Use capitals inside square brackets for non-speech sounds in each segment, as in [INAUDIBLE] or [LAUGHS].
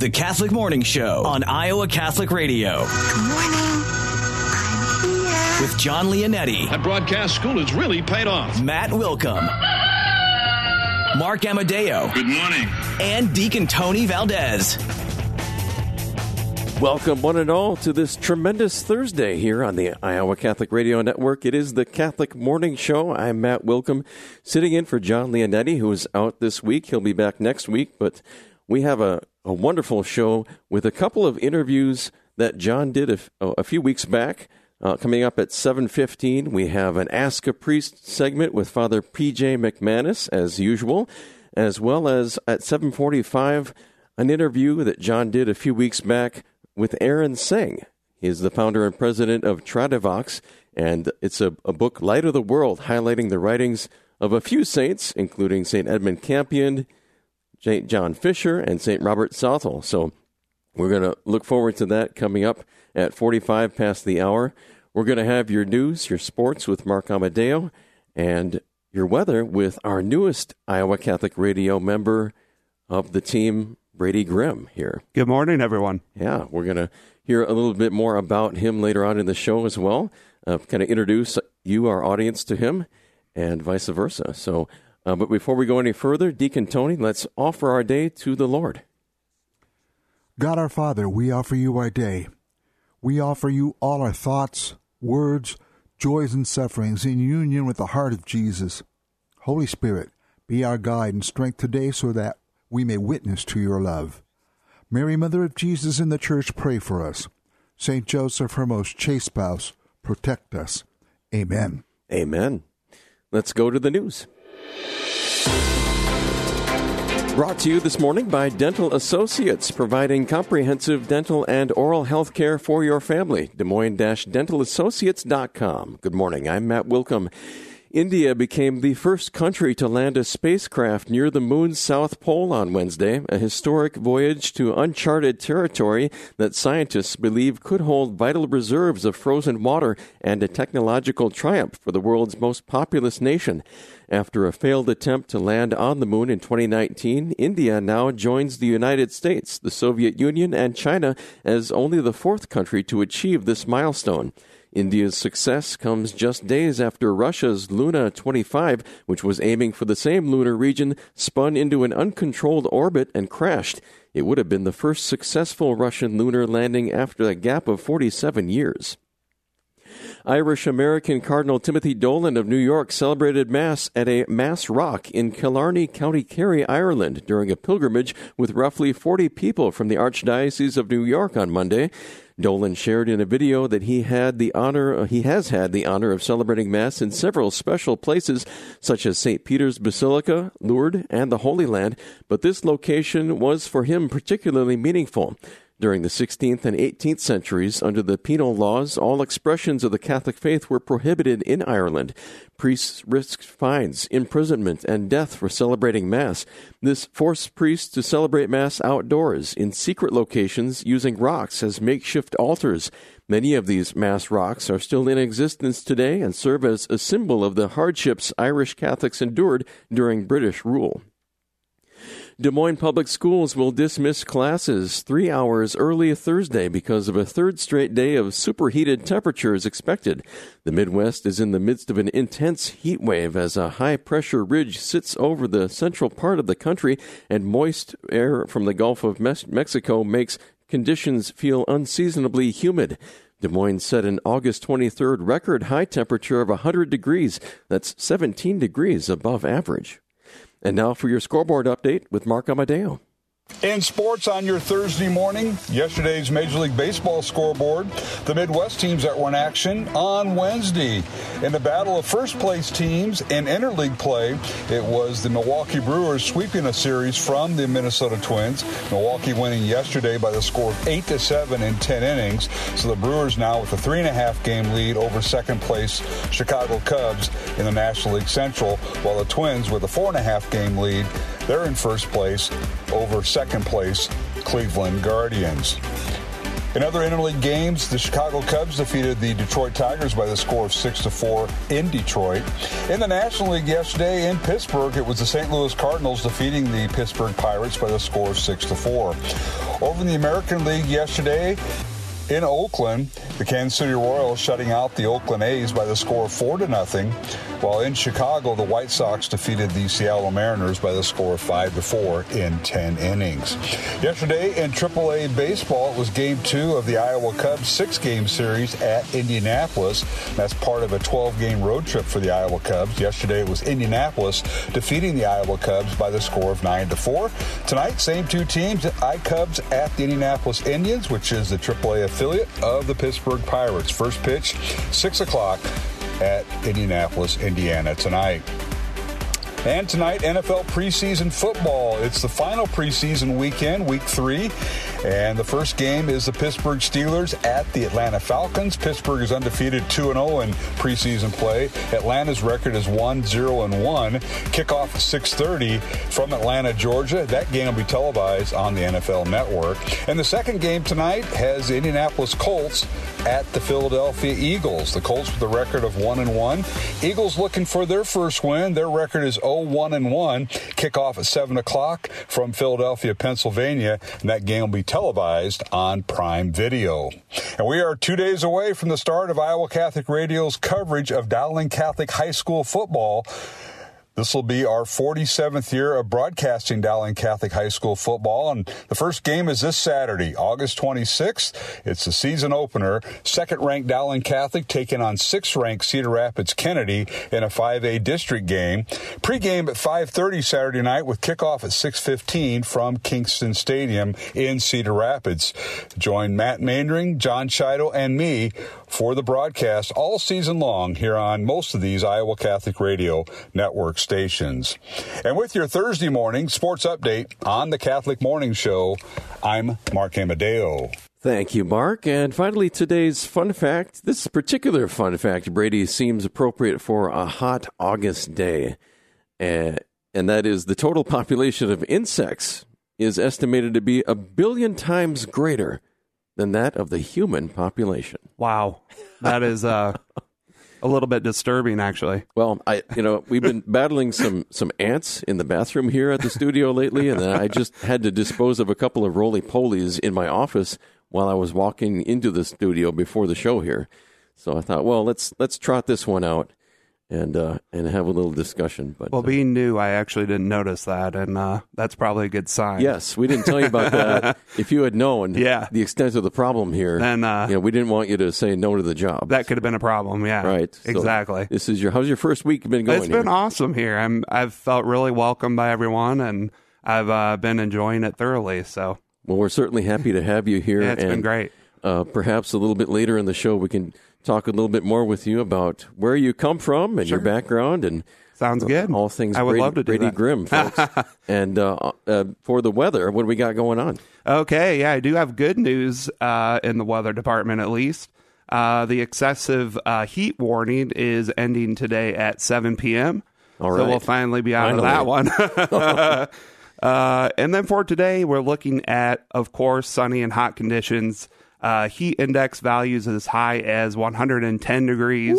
The Catholic Morning Show on Iowa Catholic Radio. Good morning. I'm here. With John Leonetti. That broadcast school has really paid off. Matt Wilkham. Mark Amadeo. Good morning. And Deacon Tony Valdez. Welcome, one and all, to this tremendous Thursday here on the Iowa Catholic Radio Network. It is the Catholic Morning Show. I'm Matt Wilkham, sitting in for John Leonetti, who is out this week. He'll be back next week, but we have a, a wonderful show with a couple of interviews that John did a, a few weeks back. Uh, coming up at 7.15, we have an Ask a Priest segment with Father P.J. McManus, as usual, as well as at 7.45, an interview that John did a few weeks back with Aaron Seng. He is the founder and president of Tradivox, and it's a, a book, Light of the World, highlighting the writings of a few saints, including St. Edmund Campion, St. John Fisher, and St. Robert Southwell. So we're going to look forward to that coming up at 45 past the hour. We're going to have your news, your sports with Mark Amadeo, and your weather with our newest Iowa Catholic Radio member of the team, Brady Grimm here. Good morning, everyone. Yeah, we're going to hear a little bit more about him later on in the show as well. Uh, kind of introduce you, our audience, to him, and vice versa. So, uh, but before we go any further, Deacon Tony, let's offer our day to the Lord. God our Father, we offer you our day. We offer you all our thoughts, words, joys, and sufferings in union with the heart of Jesus. Holy Spirit, be our guide and strength today so that we may witness to your love. Mary, Mother of Jesus in the Church, pray for us. Saint Joseph, her most chaste spouse, protect us. Amen. Amen. Let's go to the news. Brought to you this morning by Dental Associates, providing comprehensive dental and oral health care for your family. Des Moines-dentalassociates.com. Good morning. I'm Matt Wilkham. India became the first country to land a spacecraft near the moon's south pole on Wednesday, a historic voyage to uncharted territory that scientists believe could hold vital reserves of frozen water and a technological triumph for the world's most populous nation. After a failed attempt to land on the moon in 2019, India now joins the United States, the Soviet Union, and China as only the fourth country to achieve this milestone. India's success comes just days after Russia's Luna 25, which was aiming for the same lunar region, spun into an uncontrolled orbit and crashed. It would have been the first successful Russian lunar landing after a gap of 47 years. Irish American Cardinal Timothy Dolan of New York celebrated Mass at a Mass Rock in Killarney, County Kerry, Ireland, during a pilgrimage with roughly 40 people from the Archdiocese of New York on Monday. Dolan shared in a video that he had the honor uh, he has had the honor of celebrating mass in several special places such as St. Peter's Basilica, Lourdes, and the Holy Land, but this location was for him particularly meaningful. During the 16th and 18th centuries, under the penal laws, all expressions of the Catholic faith were prohibited in Ireland. Priests risked fines, imprisonment, and death for celebrating Mass. This forced priests to celebrate Mass outdoors, in secret locations, using rocks as makeshift altars. Many of these Mass rocks are still in existence today and serve as a symbol of the hardships Irish Catholics endured during British rule. Des Moines Public Schools will dismiss classes three hours early Thursday because of a third straight day of superheated temperatures expected. The Midwest is in the midst of an intense heat wave as a high pressure ridge sits over the central part of the country and moist air from the Gulf of Mexico makes conditions feel unseasonably humid. Des Moines set an August 23rd record high temperature of 100 degrees. That's 17 degrees above average. And now for your scoreboard update with Mark Amadeo. In sports on your Thursday morning, yesterday's Major League Baseball scoreboard, the Midwest teams that were in action on Wednesday. In the battle of first place teams in interleague play, it was the Milwaukee Brewers sweeping a series from the Minnesota Twins. Milwaukee winning yesterday by the score of 8 to 7 in 10 innings. So the Brewers now with a three and a half game lead over second place Chicago Cubs in the National League Central, while the Twins with a four and a half game lead they're in first place over second place Cleveland Guardians. In other interleague games, the Chicago Cubs defeated the Detroit Tigers by the score of 6 to 4 in Detroit. In the National League yesterday in Pittsburgh, it was the St. Louis Cardinals defeating the Pittsburgh Pirates by the score of 6 to 4. Over in the American League yesterday, in Oakland, the Kansas City Royals shutting out the Oakland A's by the score of 4 to nothing, while in Chicago, the White Sox defeated the Seattle Mariners by the score of 5 to 4 in 10 innings. Yesterday in AAA baseball, it was game 2 of the Iowa Cubs 6-game series at Indianapolis. That's part of a 12-game road trip for the Iowa Cubs. Yesterday it was Indianapolis defeating the Iowa Cubs by the score of 9 to 4. Tonight, same two teams, I Cubs at the Indianapolis Indians, which is the AAA affiliate of the Pittsburgh Pirates. First pitch, 6 o'clock at Indianapolis, Indiana tonight. And tonight, NFL preseason football. It's the final preseason weekend, week three. And the first game is the Pittsburgh Steelers at the Atlanta Falcons. Pittsburgh is undefeated 2 0 in preseason play. Atlanta's record is 1 0 1. Kickoff at 6:30 from Atlanta, Georgia. That game will be televised on the NFL Network. And the second game tonight has the Indianapolis Colts at the Philadelphia Eagles. The Colts with a record of 1 and 1. Eagles looking for their first win. Their record is 0 1 and 1. Kickoff at 7 o'clock from Philadelphia, Pennsylvania. And that game will be televised on Prime Video. And we are two days away from the start of Iowa Catholic Radio's coverage of Dowling Catholic High School football. This will be our 47th year of broadcasting Dowling Catholic High School football. And the first game is this Saturday, August 26th. It's the season opener. Second ranked Dowling Catholic taking on sixth ranked Cedar Rapids Kennedy in a 5A district game. Pre-game at 5.30 Saturday night with kickoff at 6.15 from Kingston Stadium in Cedar Rapids. Join Matt Mandring, John Chido, and me for the broadcast all season long here on most of these Iowa Catholic Radio network stations. And with your Thursday morning sports update on the Catholic Morning Show, I'm Mark Amadeo. Thank you, Mark. And finally, today's fun fact. This particular fun fact, Brady, seems appropriate for a hot August day. Uh, and that is the total population of insects is estimated to be a billion times greater than that of the human population. Wow, that is uh, [LAUGHS] a little bit disturbing, actually. Well, I you know we've been [LAUGHS] battling some some ants in the bathroom here at the studio lately, and I just had to dispose of a couple of roly polies in my office while I was walking into the studio before the show here. So I thought, well, let's let's trot this one out and uh, and have a little discussion. But Well, uh, being new, I actually didn't notice that, and uh, that's probably a good sign. Yes, we didn't tell you about that. [LAUGHS] if you had known Yeah. the extent of the problem here, Then, uh, you know, we didn't want you to say no to the job. That could have been a problem. Yeah, right. So exactly. this is your how's your first week been going? It's been here? awesome here. I'm I've felt really welcomed by everyone, and I've uh, been enjoying it thoroughly. So Well, we're certainly happy to have you here. yeah, it's and, been great. Uh, perhaps a little bit later in the show, we can talk a little bit more with you about where you come from and your background and Sounds good. all things I would Brady, love to do Brady that. Grimm, folks. [LAUGHS] and uh, uh, for the weather, what do we got going on? Okay, yeah, I do have good news uh, in the weather department at least. Uh, the excessive uh, heat warning is ending today at 7 p.m. All So we'll finally be out Finally. of that one. [LAUGHS] [LAUGHS] uh, and then for today, we're looking at, of course, sunny and hot conditions. Uh, heat index values as high as 110 degrees.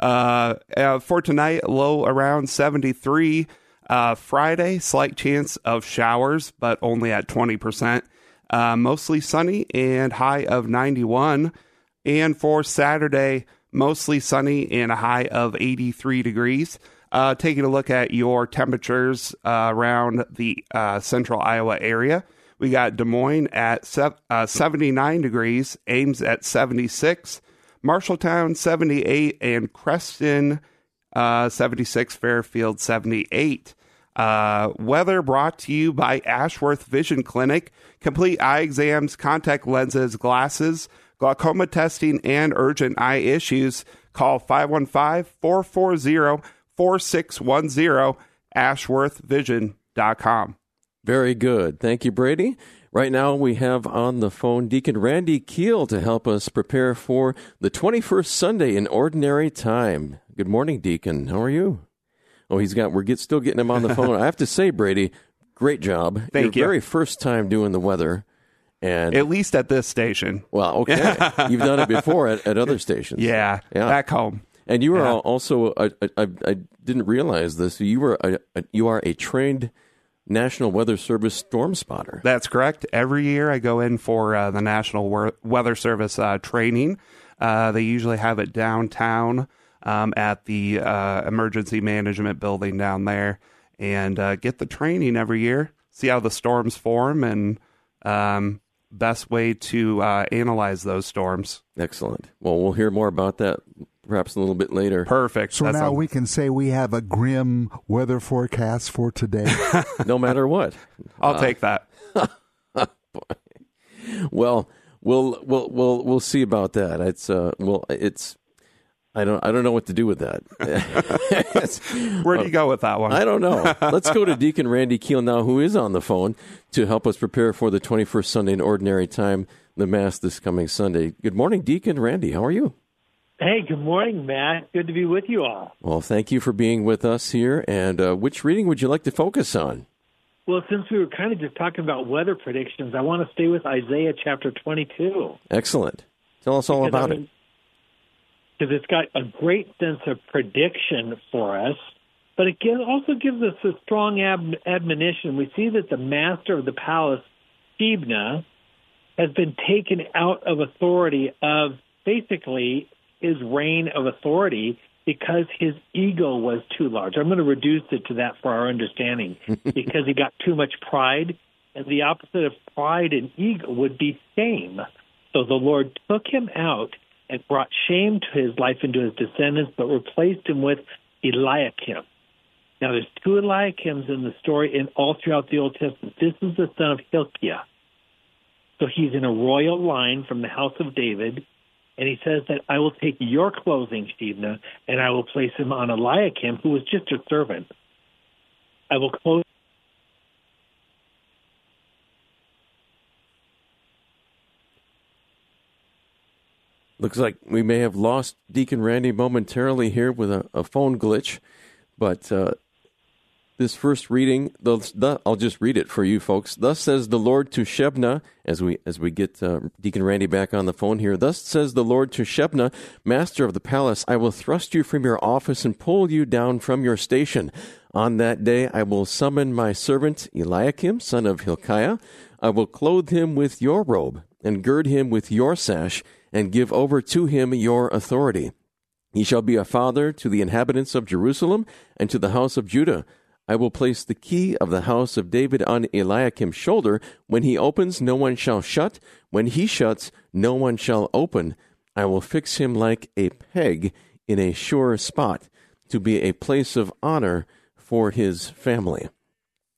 Uh, uh, for tonight, low around 73. Uh, Friday, slight chance of showers, but only at 20%. Uh, mostly sunny and high of 91. And for Saturday, mostly sunny and a high of 83 degrees. Uh, taking a look at your temperatures uh, around the uh, central Iowa area, we got Des Moines at sev- uh, 79 degrees, Ames at 76, Marshalltown 78, and Creston uh, 76, Fairfield 78. Uh, weather brought to you by Ashworth Vision Clinic. Complete eye exams, contact lenses, glasses, glaucoma testing, and urgent eye issues. Call 515 440 4610, ashworthvision.com. Very good. Thank you, Brady. Right now, we have on the phone Deacon Randy Keel to help us prepare for the 21st Sunday in Ordinary Time. Good morning, Deacon. How are you? Oh, he's got, we're get, still getting him on the phone. [LAUGHS] I have to say, Brady, great job. Thank Your you. very first time doing the weather. And, At least at this station. well, okay. [LAUGHS] You've done it before at, at other stations. Yeah, Yeah. back home. And you are Yeah. also, I, I, I didn't realize this, you were a, a, you are a trained National Weather Service Storm Spotter. That's correct. Every year I go in for uh, the National Weather Service uh, training. Uh, they usually have it downtown um, at the uh, emergency management building down there and uh, get the training every year, see how the storms form, and um, best way to uh, analyze those storms. Excellent. Well, we'll hear more about that perhaps a little bit later. Perfect. So That's now a- we can say we have a grim weather forecast for today. [LAUGHS] no matter what. I'll take that. [LAUGHS] Well, we'll we'll we'll we'll see about that. It's uh well it's I don't I don't know what to do with that. [LAUGHS] Where do you go with that one? I don't know. Let's go to Deacon Randy Keel now, who is on the phone to help us prepare for the 21st Sunday in Ordinary Time, the Mass this coming Sunday. Good morning, Deacon Randy. How are you? Hey, good morning, Matt. Good to be with you all. Well, thank you for being with us here. And uh, which reading would you like to focus on? Well, since we were kind of just talking about weather predictions, I want to stay with Isaiah chapter 22. Excellent. Tell us all Because, about I it. Because it's got a great sense of prediction for us, but it also gives us a strong ab- admonition. We see that the master of the palace, Shebna, has been taken out of authority of basically his reign of authority because his ego was too large. I'm going to reduce it to that for our understanding [LAUGHS] because he got too much pride, and the opposite of pride and ego would be shame. So the Lord took him out and brought shame to his life and to his descendants, but replaced him with Eliakim. Now, there's two Eliakims in the story and all throughout the Old Testament. This is the son of Hilkiah. So he's in a royal line from the house of David, and he says that I will take your clothing, Shebna, and I will place him on Eliakim, who was just a servant. I will clothe Looks like we may have lost Deacon Randy momentarily here with a, a phone glitch, but uh, this first reading, the, the, I'll just read it for you folks. Thus says the Lord to Shebna, as we as we get uh, Deacon Randy back on the phone here. Thus says the Lord to Shebna, master of the palace, I will thrust you from your office and pull you down from your station. On that day I will summon my servant Eliakim, son of Hilkiah. I will clothe him with your robe and gird him with your sash and give over to him your authority. He shall be a father to the inhabitants of Jerusalem and to the house of Judah. I will place the key of the house of David on Eliakim's shoulder. When he opens, no one shall shut. When he shuts, no one shall open. I will fix him like a peg in a sure spot to be a place of honor for his family.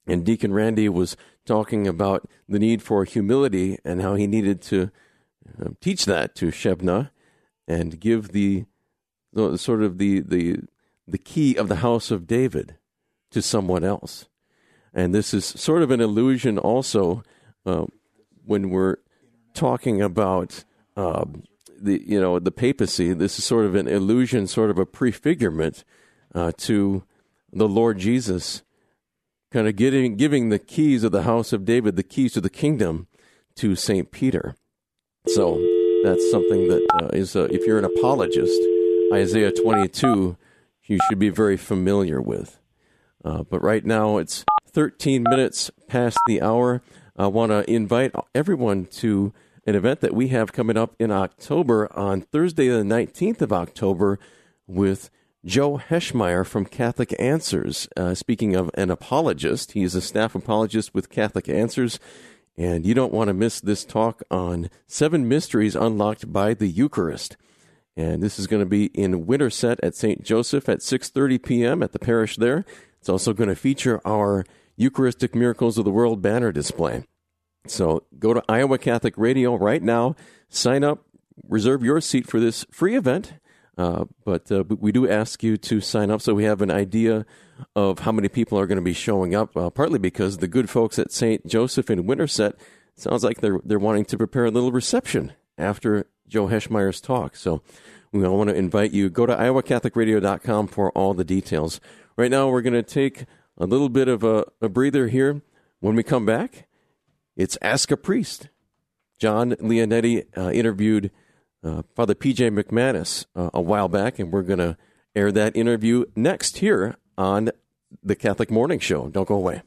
And Deacon Randy was talking about the need for humility and how he needed to uh, teach that to Shebna and give the, the sort of the, the the key of the house of David to someone else. And this is sort of an illusion also uh, when we're talking about um, the you know the papacy. This is sort of an illusion, sort of a prefigurement uh, to the Lord Jesus, kind of getting giving the keys of the house of David, the keys to the kingdom, to Saint Peter. So that's something that uh, is, uh, if you're an apologist, Isaiah 22, you should be very familiar with. Uh, but right now it's 13 minutes past the hour. I want to invite everyone to an event that we have coming up in October on Thursday, the 19th of October, with Joe Heschmeyer from Catholic Answers. Uh, speaking of an apologist, he is a staff apologist with Catholic Answers. And you don't want to miss this talk on seven mysteries unlocked by the Eucharist. And this is going to be in Winterset at St. Joseph at 6:30 p.m. at the parish there. It's also going to feature our Eucharistic Miracles of the World banner display. So go to Iowa Catholic Radio right now, sign up, reserve your seat for this free event. Uh, but uh, we do ask you to sign up so we have an idea of how many people are going to be showing up. Uh, partly because the good folks at St. Joseph in Winterset sounds like they're they're wanting to prepare a little reception after Joe Heschmeyer's talk. So we want to invite you. Go to iowacatholicradio.com for all the details. Right now, we're going to take a little bit of a, a breather here. When we come back, it's Ask a Priest. John Leonetti uh, interviewed uh, Father PJ McManus uh, a while back, and we're going to air that interview next here on the Catholic Morning Show. Don't go away.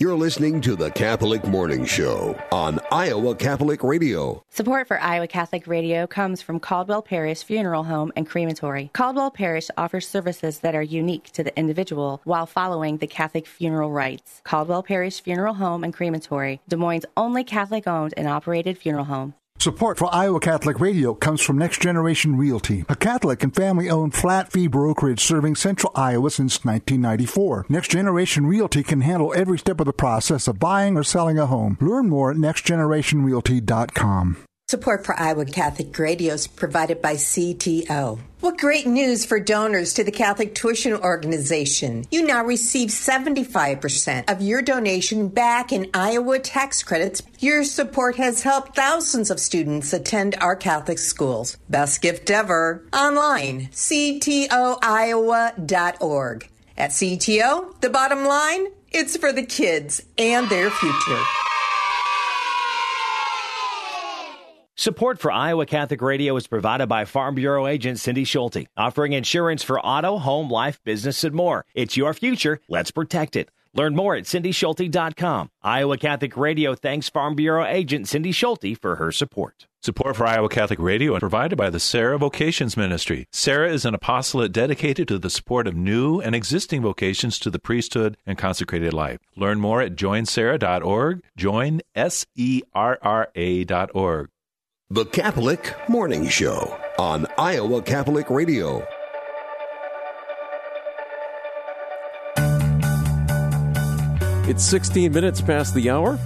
You're listening to the Catholic Morning Show on Iowa Catholic Radio. Support for Iowa Catholic Radio comes from Caldwell Parrish Funeral Home and Crematory. Caldwell Parrish offers services that are unique to the individual while following the Catholic funeral rites. Caldwell Parrish Funeral Home and Crematory, Des Moines' only Catholic owned and operated funeral home. Support for Iowa Catholic Radio comes from Next Generation Realty, a Catholic and family owned flat fee brokerage serving central Iowa since 1994. Next Generation Realty can handle every step of the process of buying or selling a home. Learn more at nextgenerationrealty.com. Support for Iowa Catholic Radio is provided by CTO. What great news for donors to the Catholic Tuition Organization. You now receive 75% of your donation back in Iowa tax credits. Your support has helped thousands of students attend our Catholic schools. Best gift ever. Online, ctoiowa.org. At CTO, the bottom line, it's for the kids and their future. Support for Iowa Catholic Radio is provided by Farm Bureau agent Cindy Schulte, offering insurance for auto, home, life, business, and more. It's your future. Let's protect it. Learn more at cindyschulte.com. Iowa Catholic Radio thanks Farm Bureau agent Cindy Schulte for her support. Support for Iowa Catholic Radio is provided by the Serra Vocations Ministry. Serra is an apostolate dedicated to the support of new and existing vocations to the priesthood and consecrated life. Learn more at joinserra.org, join S E R R A.org. The Catholic Morning Show on Iowa Catholic Radio. It's 16 minutes past the hour.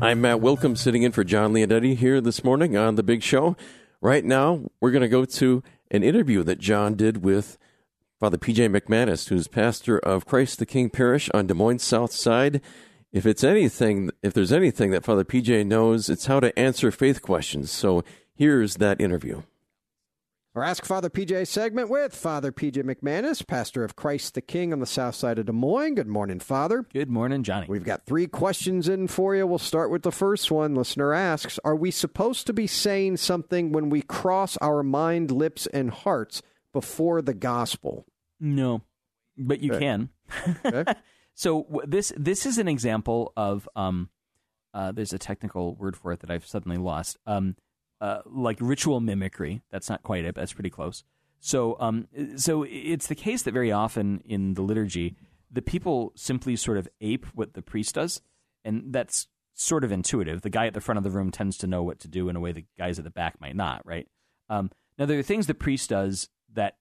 I'm Matt Wilkham sitting in for John Leonetti here this morning on The Big Show. Right now, we're going to go to an interview that John did with Father PJ McManus, who's pastor of Christ the King Parish on Des Moines South Side. If it's anything, if there's anything that Father PJ knows, it's how to answer faith questions. So here's that interview. Our Ask Father PJ segment with Father PJ McManus, pastor of Christ the King on the south side of Des Moines. Good morning, Father. Good morning, Johnny. We've got three questions in for you. We'll start with the first one. Listener asks Are we supposed to be saying something when we cross our mind, lips, and hearts before the gospel? No, but you Okay. can. Okay. [LAUGHS] so this this is an example of um, uh, there's a technical word for it that I've suddenly lost. Um, uh, like ritual mimicry. That's not quite it, but that's pretty close. So um, so it's the case that very often in the liturgy, the people simply sort of ape what the priest does, and that's sort of intuitive. The guy at the front of the room tends to know what to do in a way the guys at the back might not. Right. Um, now there are things the priest does that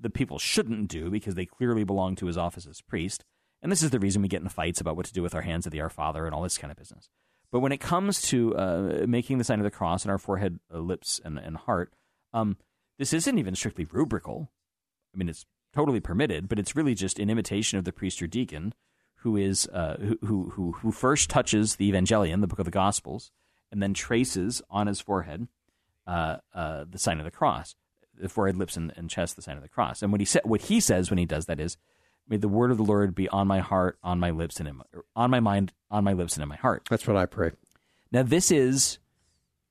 the people shouldn't do because they clearly belong to his office as priest. And this is the reason we get in fights about what to do with our hands at the Our Father and all this kind of business. But when it comes to uh, making the sign of the cross on our forehead, uh, lips, and, and heart, um, this isn't even strictly rubrical. I mean, it's totally permitted, but it's really just an imitation of the priest or deacon who is uh, who, who who first touches the Evangelion, the book of the Gospels, and then traces on his forehead uh, uh, the sign of the cross, the forehead, lips, and, and chest, the sign of the cross. And what he sa- what he says when he does that is, "May the word of the Lord be on my heart, on my lips, and in my, on my mind, on my lips, and in my heart." That's what I pray. Now this is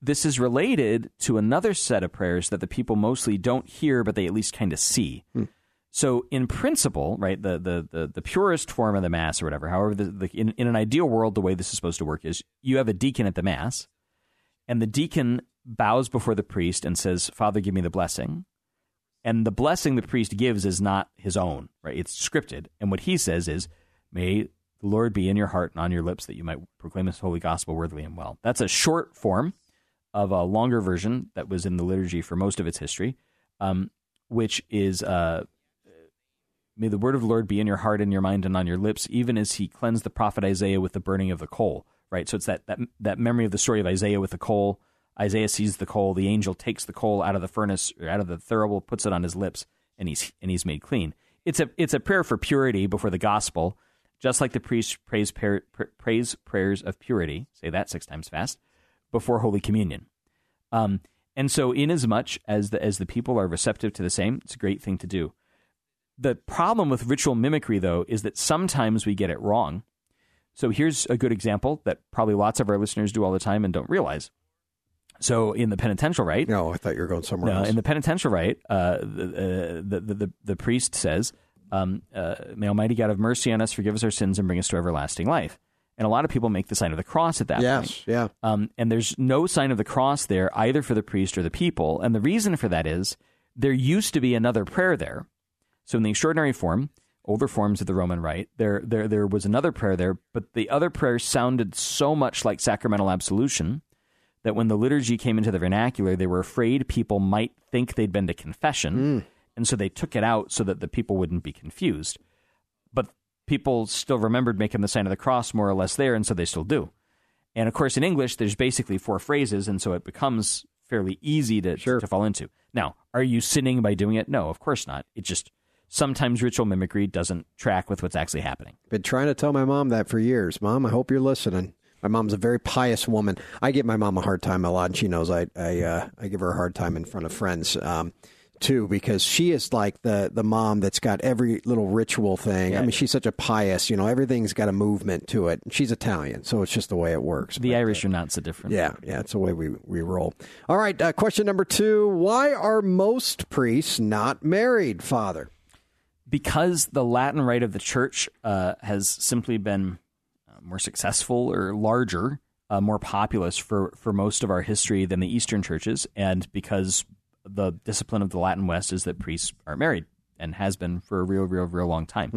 this is related to another set of prayers that the people mostly don't hear, but they at least kind of see. Hmm. So, in principle, right, the, the, the, the purest form of the Mass or whatever, however, the, the, in, in an ideal world, the way this is supposed to work is you have a deacon at the Mass, and the deacon bows before the priest and says, Father, give me the blessing. And the blessing the priest gives is not his own, right? It's scripted. And what he says is, May the Lord be in your heart and on your lips that you might proclaim this holy gospel worthily and well. That's a short form of a longer version that was in the liturgy for most of its history, um, which is uh, May the word of the Lord be in your heart and your mind and on your lips, even as he cleansed the prophet Isaiah with the burning of the coal. Right? So it's that, that, that memory of the story of Isaiah with the coal. Isaiah sees the coal, the angel takes the coal out of the furnace, out of the thurible, puts it on his lips, and he's, and he's made clean. It's a, it's a prayer for purity before the gospel, just like the priest prays, prays prayers of purity, say that six times fast, before Holy Communion. Um, and so, inasmuch as the, as the people are receptive to the same, it's a great thing to do. The problem with ritual mimicry, though, is that sometimes we get it wrong. So here's a good example that probably lots of our listeners do all the time and don't realize. So in the penitential rite, no, I thought you were going somewhere no, else. in the penitential rite, uh, the, the, the, the the priest says, um, uh, "May Almighty God have mercy on us, forgive us our sins, and bring us to everlasting life." And a lot of people make the sign of the cross at that Yes, point. yeah. Um, and there's no sign of the cross there either for the priest or the people. And the reason for that is there used to be another prayer there. So in the extraordinary form, older forms of the Roman Rite, there, there, there was another prayer there, but the other prayer sounded so much like sacramental absolution that when the liturgy came into the vernacular, they were afraid people might think they'd been to confession. Hmm. And so they took it out so that the people wouldn't be confused. But people still remembered making the sign of the cross more or less there, and so they still do. And of course, in English, there's basically four phrases, and so it becomes fairly easy to, to fall into. Now, are you sinning by doing it? No, of course not. It just sometimes ritual mimicry doesn't track with what's actually happening. Been trying to tell my mom that for years. Mom, I hope you're listening. My mom's a very pious woman. I give my mom a hard time a lot, and she knows I I, uh, I give her a hard time in front of friends um, too because she is like the the mom that's got every little ritual thing. I mean, she's such a pious. You know, everything's got a movement to it. She's Italian, so it's just the way it works. The Irish are not so different. Yeah, yeah, it's the way we, we roll. All right, uh, question number two: Why are most priests not married, Father? because the Latin rite of the church uh, has simply been uh, more successful or larger, uh, more populous for, for most of our history than the Eastern churches, and because the discipline of the Latin West is that priests are married and has been for a real, real, real long time.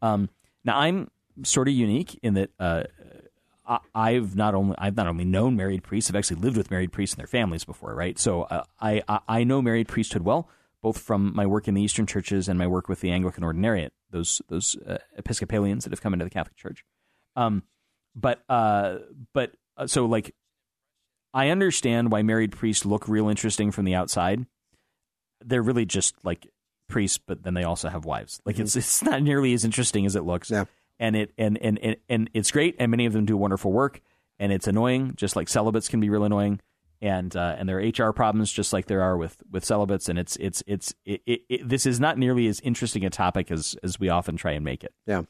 Um, now I'm sort of unique in that uh, I, I've not only I've not only known married priests, I've actually lived with married priests and their families before, right? So uh, I, I I know married priesthood well, both from my work in the Eastern churches and my work with the Anglican Ordinariate, those those uh, Episcopalians that have come into the Catholic Church. Um, but uh, but uh, so like, I understand why married priests look real interesting from the outside. They're really just like priests, but then they also have wives. Like it's it's not nearly as interesting as it looks. Yeah. And it and, and and and it's great, and many of them do wonderful work. And it's annoying, just like celibates can be real annoying and uh, and there are HR problems just like there are with with celibates, and it's it's it's it, it, it, this is not nearly as interesting a topic as as we often try and make it. Yeah.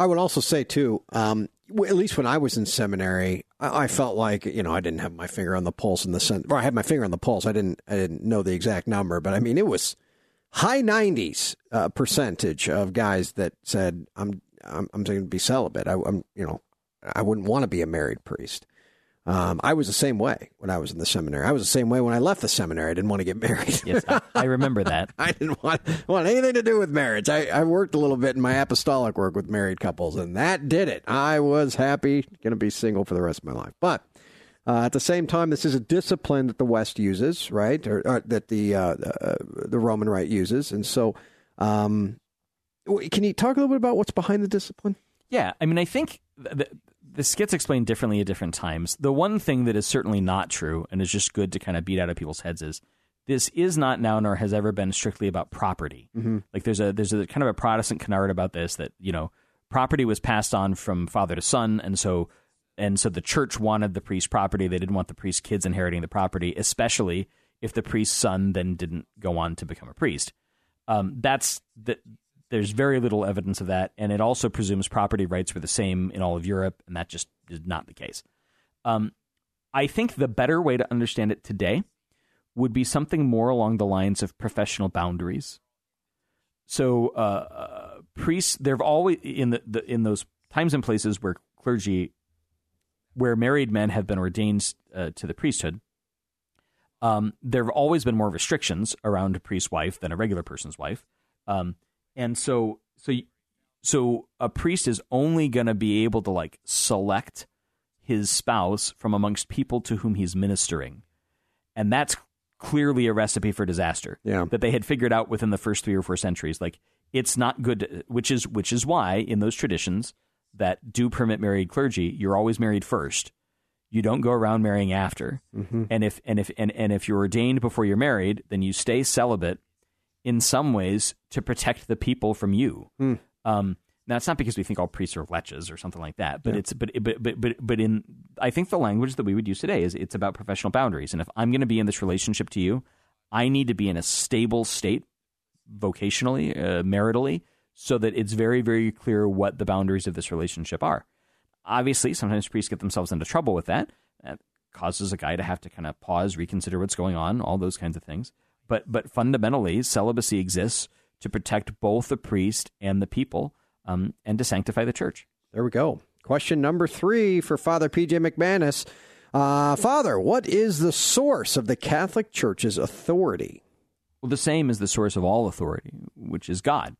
I would also say too, um, at least when I was in seminary, I, I felt like you know I didn't have my finger on the pulse in the sense, or I had my finger on the pulse. I didn't I didn't know the exact number, but I mean it was high nineties uh, percentage of guys that said I'm I'm, I'm going to be celibate. I, I'm you know I wouldn't want to be a married priest. Um, I was the same way when I was in the seminary. I was the same way when I left the seminary. I didn't want to get [LAUGHS] married. Yes, I, I remember that. [LAUGHS] I didn't want, want anything to do with marriage. I, I worked a little bit in my apostolic work with married couples, and that did it. I was happy, going to be single for the rest of my life. But uh, at the same time, this is a discipline that the West uses, right? Or, or that the uh, uh, the Roman Rite uses, and so. Um, can you talk a little bit about what's behind the discipline? Yeah, I mean, I think th- this gets explained differently at different times. The one thing that is certainly not true and is just good to kind of beat out of people's heads is this is not now nor has ever been strictly about property. Mhm. Like there's a there's a kind of a Protestant canard about this that you know property was passed on from father to son, and so and so the church wanted the priest's property. They didn't want the priest's kids inheriting the property, especially if the priest's son then didn't go on to become a priest. Um, that's that. There's very little evidence of that, and it also presumes property rights were the same in all of Europe, and that just is not the case. Um, I think the better way to understand it today would be something more along the lines of professional boundaries. So uh, uh, priests, there've always in the, the in those times and places where clergy, where married men have been ordained uh, to the priesthood. Um, there have always been more restrictions around a priest's wife than a regular person's wife, um, and so so so a priest is only going to be able to like select his spouse from amongst people to whom he's ministering, and that's clearly a recipe for disaster. Yeah. That they had figured out within the first three or four centuries. Like it's not good to, which is which is why in those traditions that do permit married clergy, you're always married first. You don't go around marrying after. Mhm. And if and if and, and if you're ordained before you're married, then you stay celibate in some ways to protect the people from you. Hmm. Um, now it's not because we think all priests are leches or something like that, but Yeah. it's but but but but but in I think the language that we would use today is it's about professional boundaries. And if I'm going to be in this relationship to you, I need to be in a stable state, vocationally, uh, maritally, so that it's very very clear what the boundaries of this relationship are. Obviously, sometimes priests get themselves into trouble with that. That causes a guy to have to kind of pause, reconsider what's going on, all those kinds of things. But but fundamentally, celibacy exists to protect both the priest and the people, um, and to sanctify the church. There we go. Question number three for Father PJ McManus. Uh, Father, what is the source of the Catholic Church's authority? Well, the same as the source of all authority, which is God.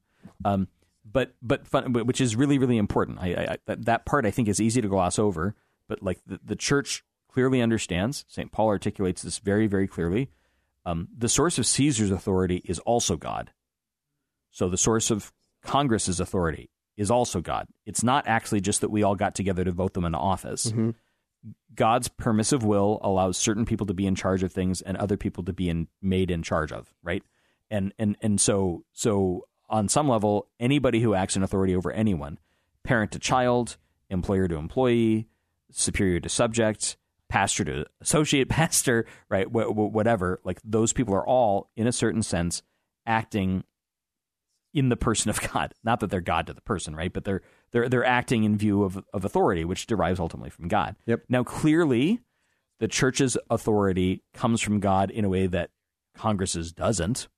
Um, but but fun, which is really really important. I, I, that that part I think is easy to gloss over. But like the, the church clearly understands. St. Paul articulates this very very clearly. Um, the source of Caesar's authority is also God. So the source of Congress's authority is also God. It's not actually just that we all got together to vote them into office. Mm-hmm. God's permissive will allows certain people to be in charge of things and other people to be in, made in charge of, right? And and and so so on some level, anybody who acts in authority over anyone, parent to child, employer to employee, superior to subject, pastor to associate [LAUGHS] pastor, right? Wh- wh- whatever, like those people are all, in a certain sense, acting in the person of [LAUGHS] God. Not that they're God to the person, right? But they're they're they're acting in view of of authority, which derives ultimately from God. Yep. Now, clearly, the church's authority comes from God in a way that Congress's doesn't.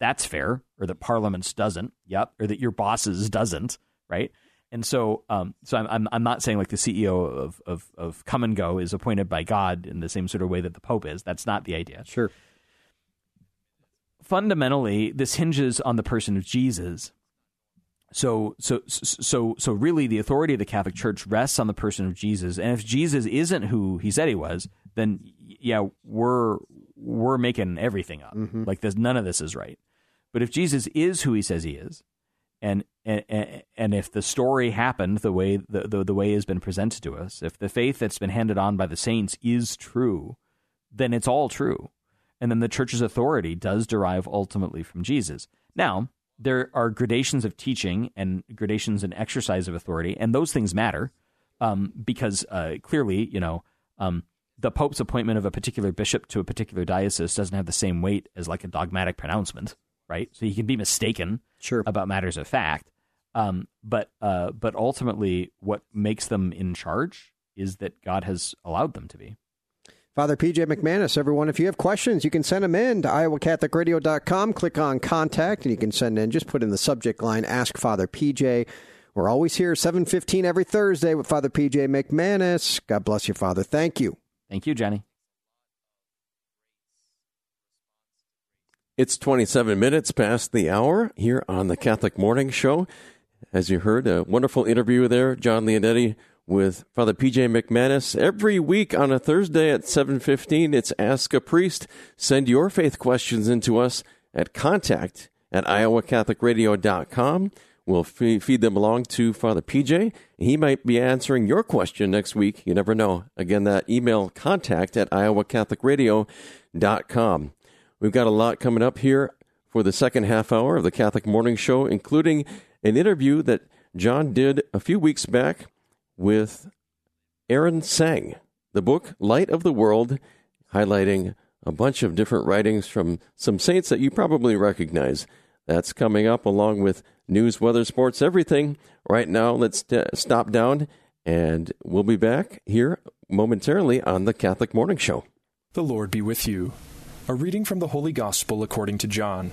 That's fair, or that Parliament's doesn't. Yep, or that your boss's doesn't. Right. And so, um, so I'm, I'm, I'm not saying like the CEO of, of, of Come and Go is appointed by God in the same sort of way that the Pope is. That's not the idea. Sure. Fundamentally, this hinges on the person of Jesus. So, so, so, so, really, the authority of the Catholic Church rests on the person of Jesus. And if Jesus isn't who he said he was, then yeah, we're we're making everything up. Mm-hmm. Like this, none of this is right. But if Jesus is who he says he is, and and, and if the story happened the way the, the, the way has been presented to us, if the faith that's been handed on by the saints is true, then it's all true, and then the church's authority does derive ultimately from Jesus. Now there are gradations of teaching and gradations in exercise of authority, and those things matter um, because uh, clearly, you know. Um, the Pope's appointment of a particular bishop to a particular diocese doesn't have the same weight as like a dogmatic pronouncement, right? So he can be mistaken sure. about matters of fact. Um, but uh, but ultimately, what makes them in charge is that God has allowed them to be. Father PJ McManus, everyone, if you have questions, you can send them in to iowacatholicradio.com. Click on contact, and you can send in, just put in the subject line, Ask Father PJ. We're always here, 7.15 every Thursday with Father PJ McManus. God bless you, Father. Thank you. Thank you, Jenny. It's 27 minutes past the hour here on the Catholic Morning Show. As you heard, a wonderful interview there, John Leonetti with Father PJ McManus. Every week on a Thursday at 7:15, it's Ask a Priest. Send your faith questions into us at contact at iowacatholicradio.com. We'll feed them along to Father PJ. He might be answering your question next week. You never know. Again, that email contact at iowacatholicradio.com. We've got a lot coming up here for the second half hour of the Catholic Morning Show, including an interview that John did a few weeks back with Aaron Seng. The book Light of the World, highlighting a bunch of different writings from some saints that you probably recognize. That's coming up along with news, weather, sports, everything. Right now, let's t- stop down and we'll be back here momentarily on the Catholic Morning Show. The Lord be with you. A reading from the Holy Gospel according to John.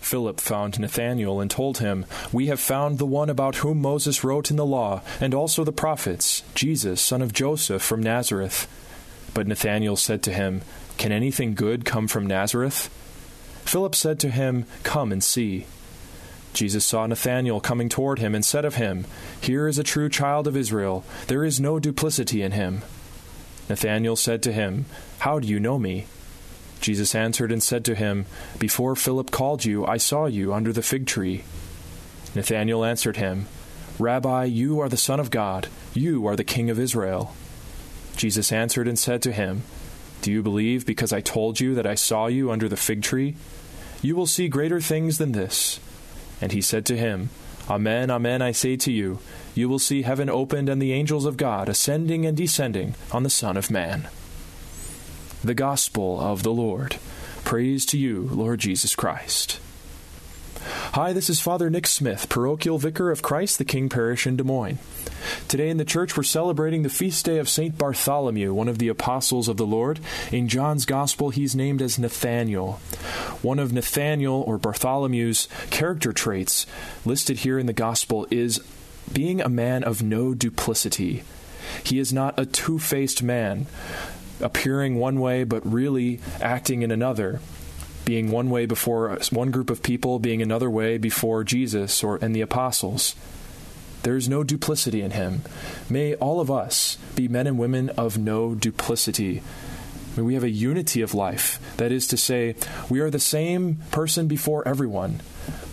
Philip found Nathanael and told him, We have found the one about whom Moses wrote in the law, and also the prophets, Jesus, son of Joseph from Nazareth. But Nathanael said to him, Can anything good come from Nazareth? Philip said to him, Come and see. Jesus saw Nathanael coming toward him and said of him, Here is a true child of Israel, there is no duplicity in him. Nathanael said to him, How do you know me? Jesus answered and said to him, Before Philip called you, I saw you under the fig tree. Nathanael answered him, Rabbi, you are the Son of God, you are the King of Israel. Jesus answered and said to him, Do you believe because I told you that I saw you under the fig tree? You will see greater things than this. And he said to him, Amen, amen, I say to you, you will see heaven opened and the angels of God ascending and descending on the Son of Man. The Gospel of the Lord. Praise to you, Lord Jesus Christ. Hi, this is Father Nick Smith, parochial vicar of Christ the King Parish in Des Moines. Today in the church, we're celebrating the feast day of St. Bartholomew, one of the apostles of the Lord. In John's Gospel, he's named as Nathaniel. One of Nathaniel or Bartholomew's character traits listed here in the Gospel is being a man of no duplicity. He is not a two faced man, appearing one way but really acting in another, being one way before one group of people, being another way before Jesus or and the apostles. There is no duplicity in him. May all of us be men and women of no duplicity. May we have a unity of life. That is to say, we are the same person before everyone.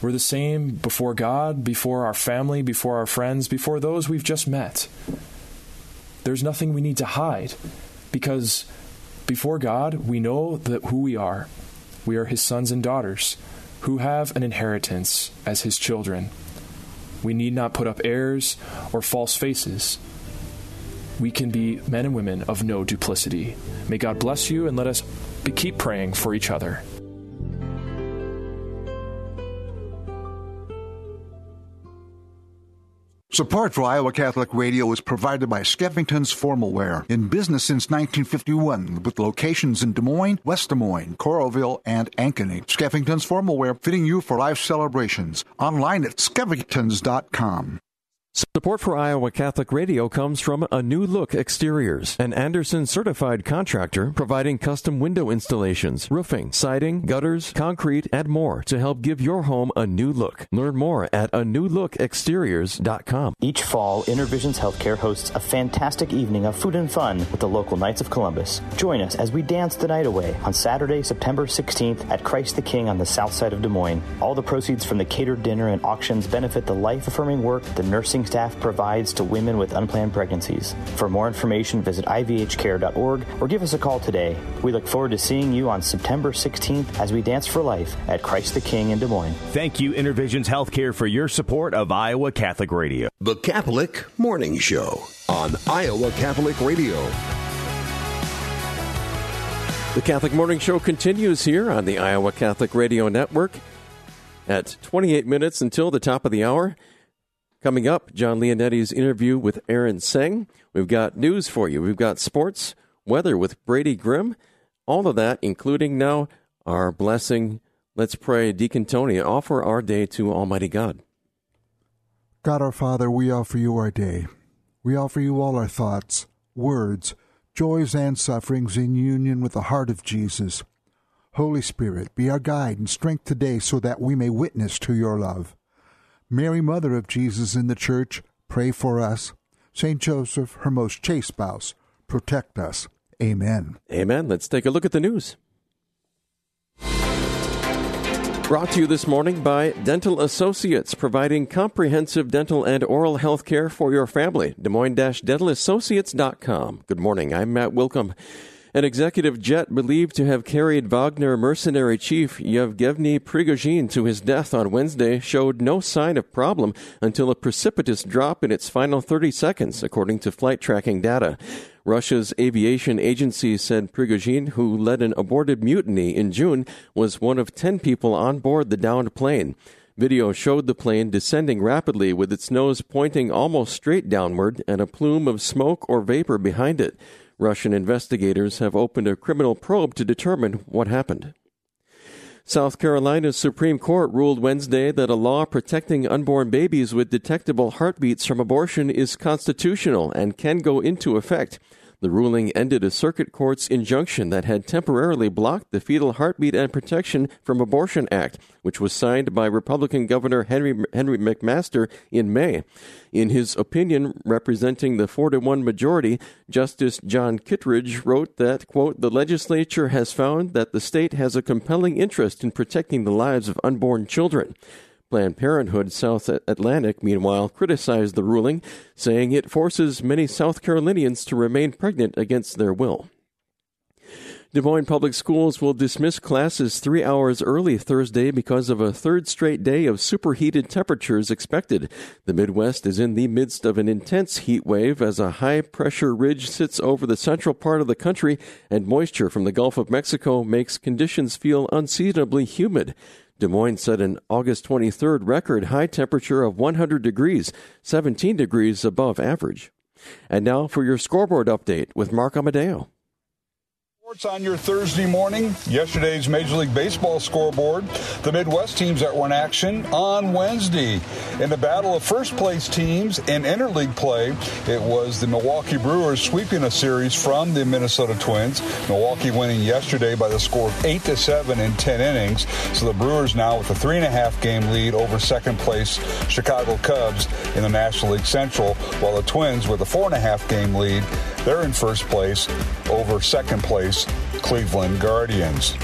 We're the same before God, before our family, before our friends, before those we've just met. There's nothing we need to hide because before God, we know that who we are. We are his sons and daughters who have an inheritance as his children. We need not put up airs or false faces. We can be men and women of no duplicity. May God bless you and let us keep praying for each other. Support for Iowa Catholic Radio is provided by Skeffington's Formalware, in business since 1951, with locations in Des Moines, West Des Moines, Coralville, and Ankeny. Skeffington's Formalware, fitting you for life celebrations. Online at skeffingtons.com. Support for Iowa Catholic Radio comes from A New Look Exteriors, an Andersen certified contractor providing custom window installations, roofing, siding, gutters, concrete, and more to help give your home a new look. Learn more at a newlookexteriors.com. Each fall, InnerVisions Healthcare hosts a fantastic evening of food and fun with the local Knights of Columbus. Join us as we dance the night away on Saturday, September 16th at Christ the King on the south side of Des Moines. All the proceeds from the catered dinner and auctions benefit the life affirming work the nursing staff provides to women with unplanned pregnancies. For more information, visit ivhcare.org or give us a call today. We look forward to seeing you on September 16th as we dance for life at Christ the King in Des Moines. Thank you, InnerVisions Healthcare, for your support of Iowa Catholic Radio. The Catholic Morning Show on Iowa Catholic Radio. The Catholic Morning Show continues here on the Iowa Catholic Radio Network at 28 minutes until the top of the hour. Coming up, John Leonetti's interview with Aaron Seng. We've got news for you. We've got sports, weather with Brady Grimm, all of that, including now our blessing. Let's pray, Deacon Tony, offer our day to Almighty God. God our Father, we offer you our day. We offer you all our thoughts, words, joys, and sufferings in union with the heart of Jesus. Holy Spirit, be our guide and strength today so that we may witness to your love. Mary, Mother of Jesus in the Church, pray for us. Saint Joseph, her most chaste spouse, protect us. Amen. Amen. Let's take a look at the news. Brought to you this morning by Dental Associates, providing comprehensive dental and oral health care for your family. Des Moines-dentalassociates.com. Good morning. I'm Matt Wilkham. An executive jet believed to have carried Wagner mercenary chief Yevgeny Prigozhin to his death on Wednesday showed no sign of problem until a precipitous drop in its final 30 seconds, according to flight tracking data. Russia's aviation agency said Prigozhin, who led an aborted mutiny in June, was one of 10 people on board the downed plane. Video showed the plane descending rapidly with its nose pointing almost straight downward and a plume of smoke or vapor behind it. Russian investigators have opened a criminal probe to determine what happened. South Carolina's Supreme Court ruled Wednesday that a law protecting unborn babies with detectable heartbeats from abortion is constitutional and can go into effect. The ruling ended a circuit court's injunction that had temporarily blocked the Fetal Heartbeat and Protection from Abortion Act, which was signed by Republican Governor Henry, Henry McMaster in May. In his opinion, representing the 4 to 1 majority, Justice John Kittredge wrote that, quote, the legislature has found that the state has a compelling interest in protecting the lives of unborn children. Planned Parenthood South Atlantic, meanwhile, criticized the ruling, saying it forces many South Carolinians to remain pregnant against their will. Des Moines Public Schools will dismiss classes three hours early Thursday because of a third straight day of superheated temperatures expected. The Midwest is in the midst of an intense heat wave as a high pressure ridge sits over the central part of the country and moisture from the Gulf of Mexico makes conditions feel unseasonably humid. Des Moines set an August 23rd record high temperature of 100 degrees, 17 degrees above average. And now for your scoreboard update with Mark Amadeo. Sports on your Thursday morning. Yesterday's Major League Baseball scoreboard. The Midwest teams that were in action on Wednesday. In the battle of first place teams in interleague play, it was the Milwaukee Brewers sweeping a series from the Minnesota Twins. Milwaukee winning yesterday by the score of 8 to 7 in 10 innings. So the Brewers now with a three and a half game lead over second place Chicago Cubs in the National League Central, while the Twins with a four and a half game lead, they're in first place over second place Cleveland Guardians.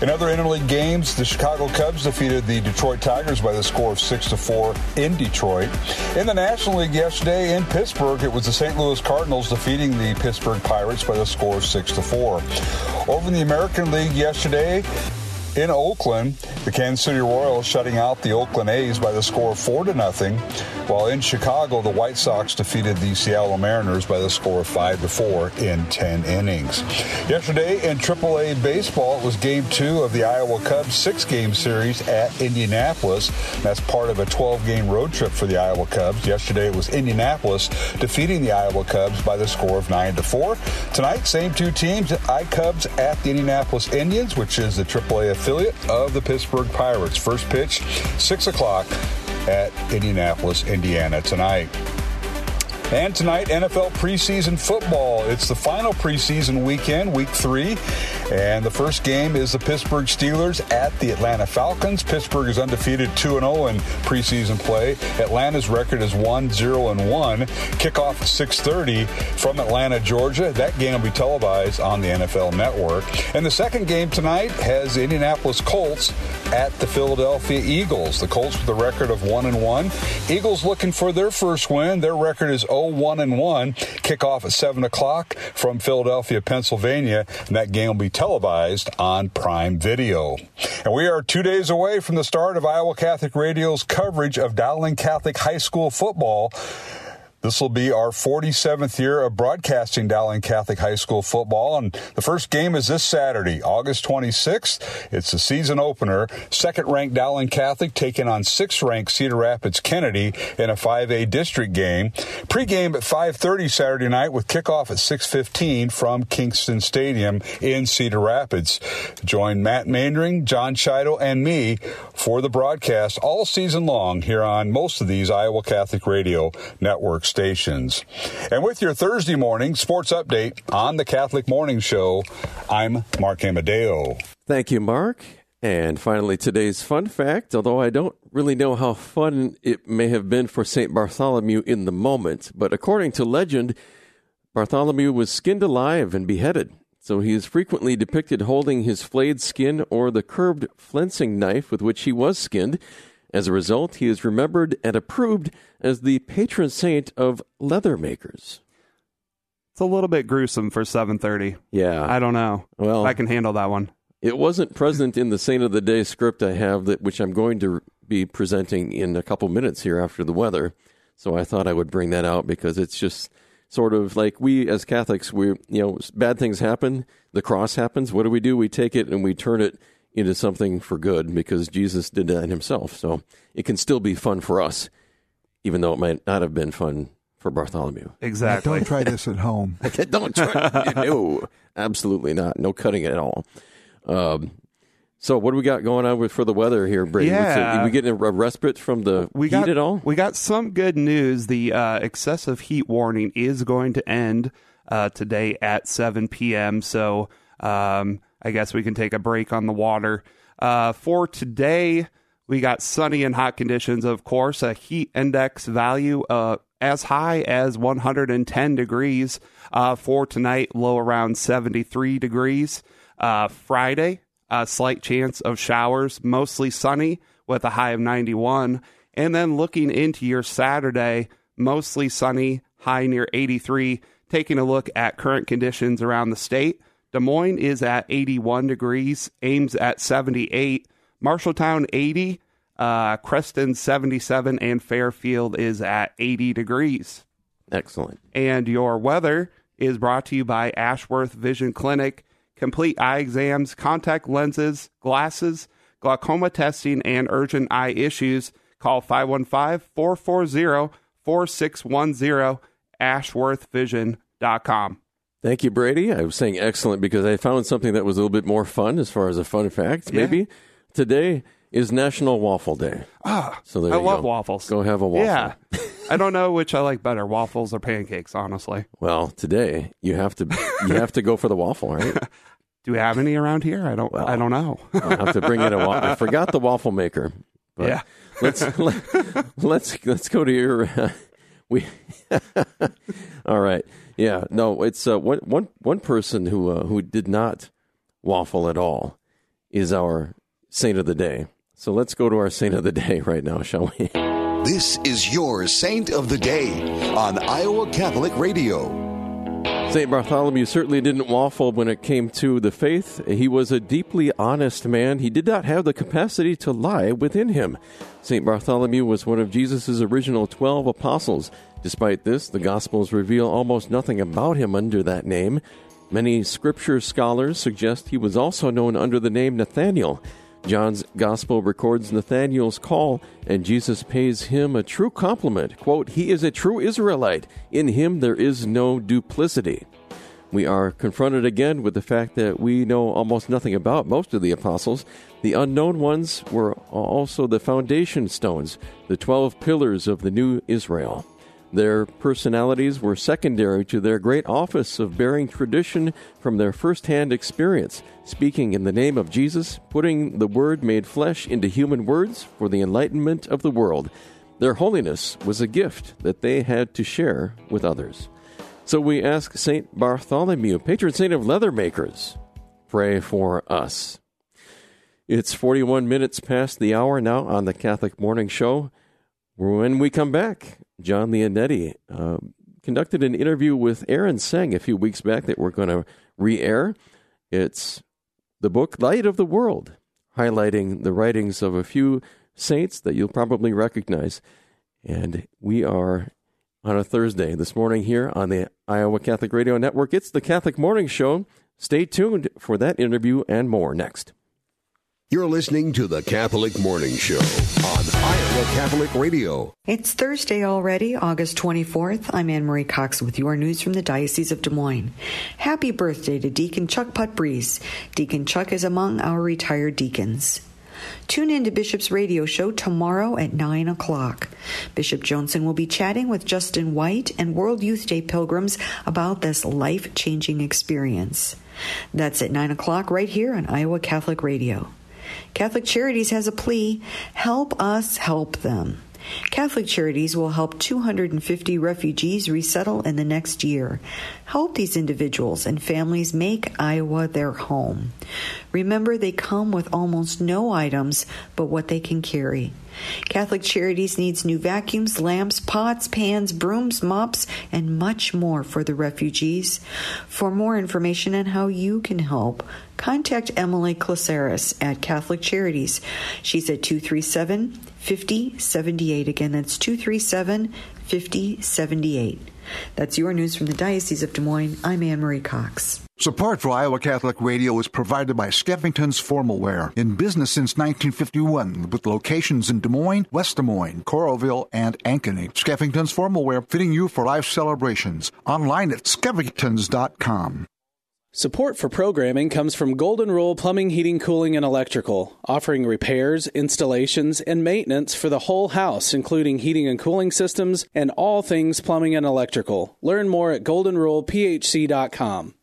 In other interleague games, the Chicago Cubs defeated the Detroit Tigers by the score of 6 to 4 in Detroit. In the National League yesterday in Pittsburgh, it was the St. Louis Cardinals defeating the Pittsburgh Pirates by the score of 6 to 4. Over in the American League yesterday, in Oakland, the Kansas City Royals shutting out the Oakland A's by the score of 4 to nothing, while in Chicago, the White Sox defeated the Seattle Mariners by the score of 5 to 4 in 10 innings. Yesterday in AAA baseball, it was game 2 of the Iowa Cubs 6-game series at Indianapolis. That's part of a 12-game road trip for the Iowa Cubs. Yesterday it was Indianapolis defeating the Iowa Cubs by the score of 9 to 4. Tonight, same two teams, I Cubs at the Indianapolis Indians, which is the AAA affiliate of the Pittsburgh Pirates. First pitch, 6 o'clock at Indianapolis, Indiana tonight. And tonight, NFL preseason football. It's the final preseason weekend, week three. And the first game is the Pittsburgh Steelers at the Atlanta Falcons. Pittsburgh is undefeated 2 0 in preseason play. Atlanta's record is 1 0 and 1. Kickoff at 6:30 from Atlanta, Georgia. That game will be televised on the NFL Network. And the second game tonight has Indianapolis Colts at the Philadelphia Eagles. The Colts with a record of 1 and 1. Eagles looking for their first win. Their record is 0 1 and 1. Kickoff at 7 o'clock from Philadelphia, Pennsylvania. And that game will be televised on Prime Video. And we are two days away from the start of Iowa Catholic Radio's coverage of Dowling Catholic High School football. This will be our 47th year of broadcasting Dowling Catholic High School football. And the first game is this Saturday, August 26th. It's the season opener. Second ranked Dowling Catholic taking on sixth ranked Cedar Rapids Kennedy in a 5A district game. Pre-game at 5.30 Saturday night with kickoff at 6.15 from Kingston Stadium in Cedar Rapids. Join Matt Maindring, John Chido, and me for the broadcast all season long here on most of these Iowa Catholic Radio networks stations. And with your Thursday morning sports update on the Catholic Morning Show, I'm Mark Amadeo. Thank you, Mark. And finally, today's fun fact, although I don't really know how fun it may have been for St. Bartholomew in the moment, but according to legend, Bartholomew was skinned alive and beheaded. So he is frequently depicted holding his flayed skin or the curved flensing knife with which he was skinned. As a result, he is remembered and approved as the patron saint of leather makers. It's a little bit gruesome for 7:30. Yeah. I don't know. Well, I can handle that one. It wasn't present in the Saint of the Day script I have, that which I'm going to be presenting in a couple minutes here after the weather. So I thought I would bring that out because it's just sort of like we as Catholics, we you know bad things happen, the cross happens. What do we do? We take it and we turn it into something for good because Jesus did that himself. So it can still be fun for us, even though it might not have been fun for Bartholomew. Exactly. Don't try this at home. [LAUGHS] Don't try. no, absolutely not. No cutting at all. Um, so what do we got going on with for the weather here, Brady? What's it- Yeah. we getting a respite from the we heat got at all? We got some good news. The uh, excessive heat warning is going to end uh, today at 7 p.m. So um, I guess we can take a break on the water. Uh, for today, we got sunny and hot conditions, of course, a heat index value uh, as high as 110 degrees. Uh, for tonight, low around 73 degrees. Uh, Friday, a slight chance of showers, mostly sunny with a high of 91. And then looking into your Saturday, mostly sunny, high near 83. Taking a look at current conditions around the state, Des Moines is at 81 degrees, Ames at 78, Marshalltown 80, uh, Creston 77, and Fairfield is at 80 degrees. Excellent. And your weather is brought to you by Ashworth Vision Clinic. Complete eye exams, contact lenses, glasses, glaucoma testing, and urgent eye issues. Call 515 440 4610, ashworthvision.com. Thank you, Brady. I was saying excellent because I found something that was a little bit more fun as far as a fun fact. Yeah. Maybe today is National Waffle Day. Ah, So there I love go. waffles. Go have a waffle. Yeah. [LAUGHS] I don't know which I like better, waffles or pancakes, honestly. Well, today you have to you have to go for the waffle, right? [LAUGHS] Do we have any around here? I don't I don't know. I'll have to bring in a waffle. I forgot the waffle maker. But Yeah. let's let, [LAUGHS] let's let's go to your uh, we. All right. Yeah. No. It's uh, one one one person who uh, who did not waffle at all is our saint of the day. So let's go to our saint of the day [LAUGHS] right now, shall we? This is your Saint of the Day on Iowa Catholic Radio. St. Bartholomew certainly didn't waffle when it came to the faith. He was a deeply honest man. He did not have the capacity to lie within him. St. Bartholomew was one of Jesus' original 12 apostles. Despite this, the Gospels reveal almost nothing about him under that name. Many scripture scholars suggest he was also known under the name Nathaniel. John's Gospel records Nathanael's call, and Jesus pays him a true compliment. Quote, He is a true Israelite. In him there is no duplicity. We are confronted again with the fact that we know almost nothing about most of the apostles. The unknown ones were also the foundation stones, the 12 pillars of the new Israel. Their personalities were secondary to their great office of bearing tradition from their first-hand experience, speaking in the name of Jesus, putting the Word made flesh into human words for the enlightenment of the world. Their holiness was a gift that they had to share with others. So we ask St. Bartholomew, patron saint of leather makers, pray for us. It's 41 minutes past the hour now on the Catholic Morning Show. When we come back, John Leonetti uh, conducted an interview with Aaron Seng a few weeks back that we're going to re air. It's the book Light of the World, highlighting the writings of a few saints that you'll probably recognize. And we are on a Thursday this morning here on the Iowa Catholic Radio Network. It's the Catholic Morning Show. Stay tuned for that interview and more next. You're listening to the Catholic Morning Show Iowa Catholic Radio. It's Thursday already, August 24th. I'm Anne Marie Cox with your news from the Diocese of Des Moines. Happy birthday to Deacon Chuck Putbreeze. Deacon Chuck is among our retired deacons. Tune in to Bishop's radio show tomorrow at 9 o'clock. Bishop Johnson will be chatting with Justin White and World Youth Day pilgrims about this life changing experience. That's at 9 o'clock right here on Iowa Catholic Radio. Catholic Charities has a plea help us help them. Catholic Charities will help 250 refugees resettle in the next year. Help these individuals and families make Iowa their home. Remember, they come with almost no items but what they can carry. Catholic Charities needs new vacuums, lamps, pots, pans, brooms, mops, and much more for the refugees. For more information on how you can help, contact Emily Clasaris at Catholic Charities. She's at 237 5078. Again, that's 237 5078. That's your news from the Diocese of Des Moines. I'm Anne Marie Cox. Support for Iowa Catholic Radio is provided by Skeffington's Formalware, in business since 1951, with locations in Des Moines, West Des Moines, Coralville, and Ankeny. Skeffington's Formalware, fitting you for life celebrations. Online at skeffingtons.com. Support for programming comes from Golden Rule Plumbing, Heating, Cooling, and Electrical, offering repairs, installations, and maintenance for the whole house, including heating and cooling systems and all things plumbing and electrical. Learn more at goldenrulephc.com.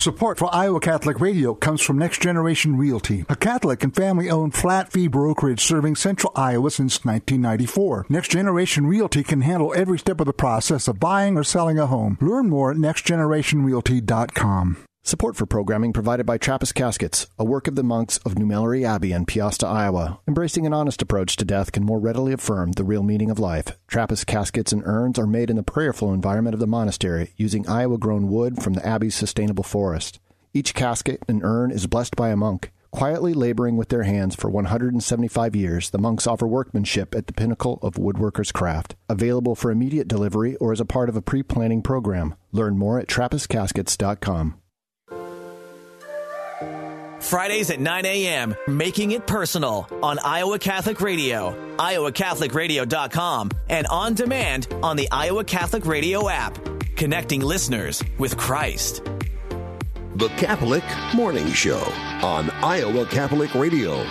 Support for Iowa Catholic Radio comes from Next Generation Realty, a Catholic and family owned flat fee brokerage serving central Iowa since 1994. Next Generation Realty can handle every step of the process of buying or selling a home. Learn more at nextgenerationrealty.com. Support for programming provided by Trappist Caskets, a work of the monks of New Melleray Abbey in Peosta, Iowa. Embracing an honest approach to death can more readily affirm the real meaning of life. Trappist caskets and urns are made in the prayerful environment of the monastery using Iowa grown wood from the Abbey's sustainable forest. Each casket and urn is blessed by a monk. Quietly laboring with their hands for 175 years, the monks offer workmanship at the pinnacle of woodworker's craft. Available for immediate delivery or as a part of a pre planning program. Learn more at TrappistCaskets.com. Fridays at 9 a.m., Making It Personal on Iowa Catholic Radio, iowacatholicradio.com, and on demand on the Iowa Catholic Radio app. connecting listeners with Christ. The Catholic Morning Show on Iowa Catholic Radio.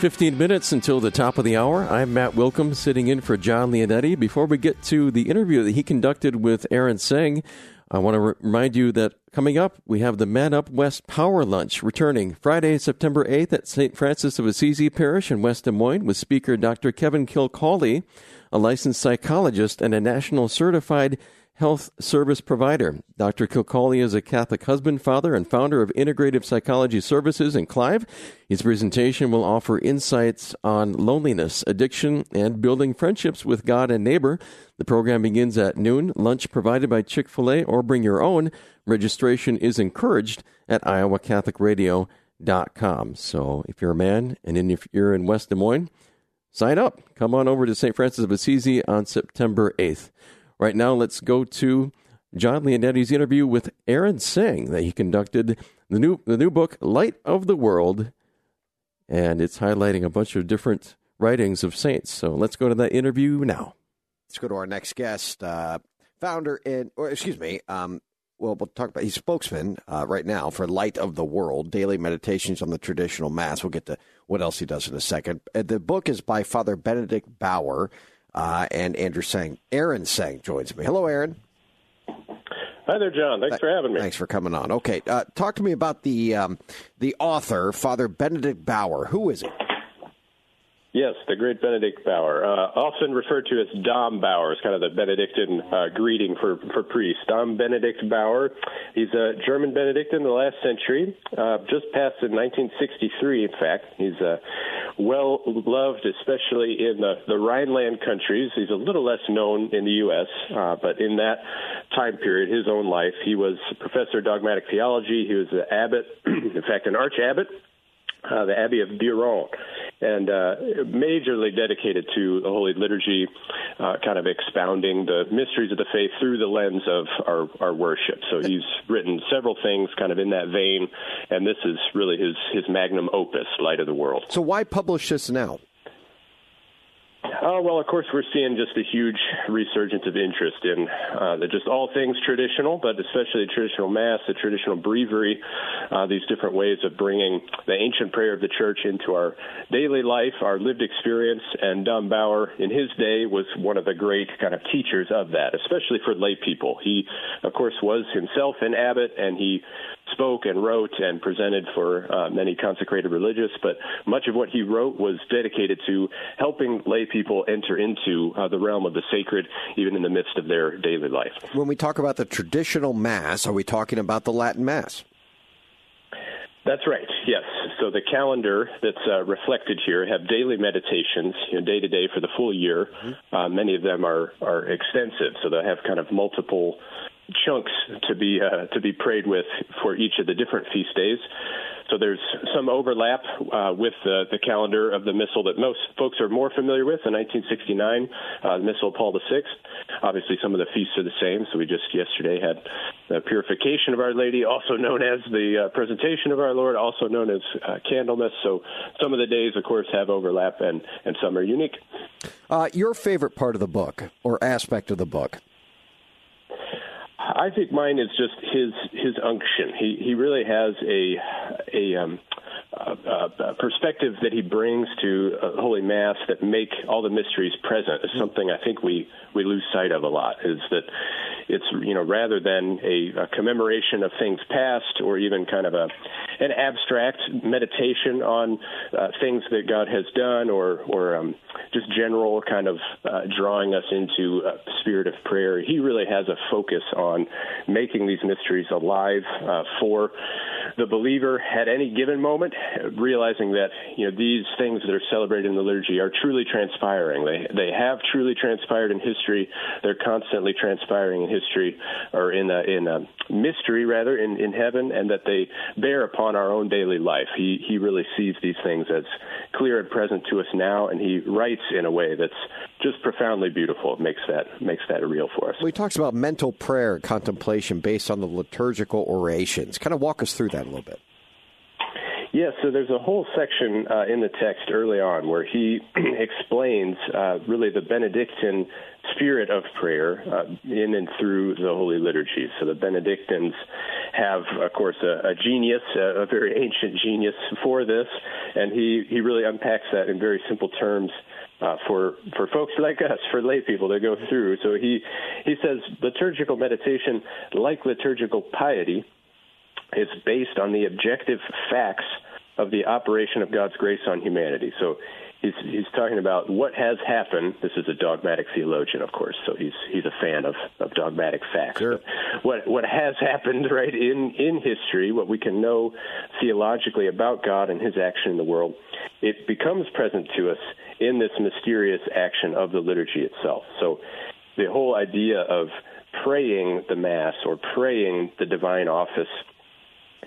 15 minutes until the top of the hour. I'm Matt Wilkham sitting in for John Leonetti. Before we get to the interview that he conducted with Aaron Seng, I want to re- remind you that coming up, we have the Man Up West Power Lunch returning Friday, September 8th at St. Francis of Assisi Parish in West Des Moines with speaker Dr. Kevin Kilcawley, a licensed psychologist and a national certified health service provider. Dr. Kilcawley is a Catholic husband, father, and founder of Integrative Psychology Services in Clive. His presentation will offer insights on loneliness, addiction, and building friendships with God and neighbor. The program begins at noon. Lunch provided by Chick fil A or bring your own. Registration is encouraged at iowacatholicradio.com. So if you're a man and if you're in West Des Moines, sign up. Come on over to St. Francis of Assisi on September 8th. Right now, let's go to John Leonetti's interview with Aaron Seng that he conducted the new the new book Light of the World, and it's highlighting a bunch of different writings of saints. So let's go to that interview now. Let's go to our next guest, uh, founder and or excuse me, um, well, we'll talk about he's spokesman uh, right now for Light of the World, daily meditations on the traditional mass. We'll get to what else he does in a second. Uh, the book is by Father Benedict Bauer uh, and Andrew Seng, Aaron Seng joins me. Hello, Aaron. Hi there, John. Thanks for having me. Thanks for coming on. Okay, uh, talk to me about the um, the author, Father Benedict Bauer. Who is he? Yes, the great Benedict Bauer, uh, often referred to as Dom Bauer, is kind of the Benedictine uh, greeting for for priests. Dom Benedict Bauer, he's a German Benedictine in the last century, uh, just passed in 1963. In fact, he's uh, well loved, especially in the, the Rhineland countries. He's a little less known in the U.S., uh, but in that time period, his own life, he was professor of dogmatic theology. He was an abbot, [CLEARS THROAT] in fact, an arch abbot uh, the Abbey of Beuron, and uh, majorly dedicated to the Holy Liturgy, uh, kind of expounding the mysteries of the faith through the lens of our, our worship. So he's written several things kind of in that vein, and this is really his, his magnum opus, Light of the World. So why publish this now? Oh, well, of course, we're seeing just a huge resurgence of interest in uh, just all things traditional, but especially the traditional Mass, the traditional breviary, uh, these different ways of bringing the ancient prayer of the Church into our daily life, our lived experience. And Dom Bauer, in his day, was one of the great kind of teachers of that, especially for lay people. He, of course, was himself an abbot, and he spoke and wrote and presented for uh, many consecrated religious, but much of what he wrote was dedicated to helping lay people enter into uh, the realm of the sacred, even in the midst of their daily life. When we talk about the traditional Mass, are we talking about the Latin Mass? That's right. Yes. So the calendar that's uh, reflected here have daily meditations, you know, day to day for the full year. Mm-hmm. Uh, many of them are are extensive, so they have kind of multiple chunks to be uh, to be prayed with for each of the different feast days. So there's some overlap uh, with the, the calendar of the Missal that most folks are more familiar with. the 1969, uh, Missal of Paul VI. Obviously, some of the feasts are the same. So we just yesterday had the Purification of Our Lady, also known as the uh, Presentation of Our Lord, also known as uh, Candlemas. So some of the days, of course, have overlap, and and some are unique. Uh, your favorite part of the book or aspect of the book? I think mine is just his his unction. He he really has a a um, perspective that he brings to Holy Mass that make all the mysteries present is something I think we we lose sight of a lot. Is that it's you know rather than a, a commemoration of things past or even kind of a an abstract meditation on uh, things that God has done or or um, just general kind of uh, drawing us into a spirit of prayer. He really has a focus on making these mysteries alive uh, for the believer at any given moment, realizing that you know these things that are celebrated in the liturgy are truly transpiring. They they have truly transpired in history. They're constantly transpiring in history, or in a, in a mystery rather in in heaven, and that they bear upon our own daily life. He he really sees these things as clear and present to us now, and he writes in a way that's just profoundly beautiful. It makes that makes that real for us. Well, he talks about mental prayer and contemplation based on the liturgical orations. Kind of walk us through that a little bit. Yeah, so there's a whole section uh, in the text early on where he [CLEARS THROAT] explains uh, really the Benedictine spirit of prayer uh, in and through the Holy Liturgy. So the Benedictines have, of course, a, a genius, a, a, very [LAUGHS] ancient genius for this, and he, he really unpacks that in very simple terms. Uh, for for folks like us, for lay people to go through, so he he says liturgical meditation, like liturgical piety, is based on the objective facts of the operation of God's grace on humanity. So he's he's talking about what has happened. This is a dogmatic theologian, of course, so he's he's a fan of, of dogmatic facts. Sure. What what has happened, [LAUGHS] right, in in history, what we can know theologically about God and His action in the world, it becomes present to us in this mysterious action of the liturgy itself. So the whole idea of praying the Mass or praying the divine office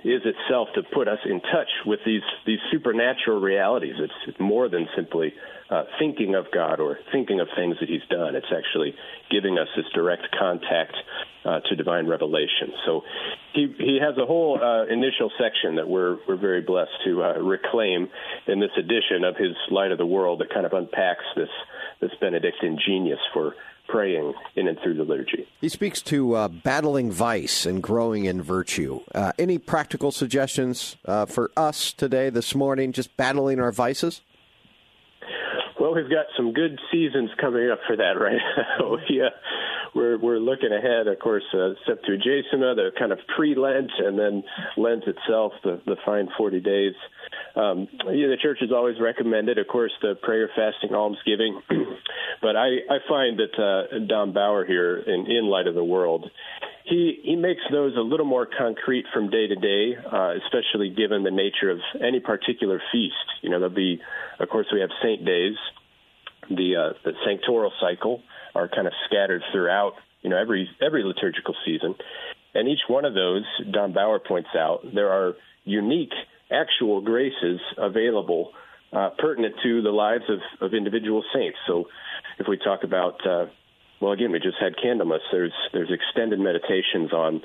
is itself to put us in touch with these these supernatural realities. It's more than simply uh, thinking of God or thinking of things that He's done. It's actually giving us this direct contact uh, to divine revelation. So he he has a whole uh, initial section that we're we're very blessed to uh, reclaim in this edition of his Light of the World that kind of unpacks this this Benedictine genius for praying in and through the liturgy. He speaks to uh, battling vice and growing in virtue. Uh, any practical suggestions uh, for us today, this morning, just battling our vices? Well, we've got some good seasons coming up for that right [LAUGHS] now. We're we're looking ahead, of course, uh, Septuagesima, the kind of pre-Lent, and then Lent itself, the the fine 40 days. Um, the church has always recommended, of course, the prayer, fasting, almsgiving. [CLEARS THROAT] but I, I find that uh, Dom Bauer here, in, in Light of the World, he he makes those a little more concrete from day to day, uh, especially given the nature of any particular feast. You know, there'll be, of course, we have saint days, the uh, the sanctoral cycle are kind of scattered throughout, you know, every every liturgical season, and each one of those, Dom Bauer points out, there are unique actual graces available uh, pertinent to the lives of, of individual saints. So, if we talk about, uh, well, again, we just had Candlemas. There's there's extended meditations on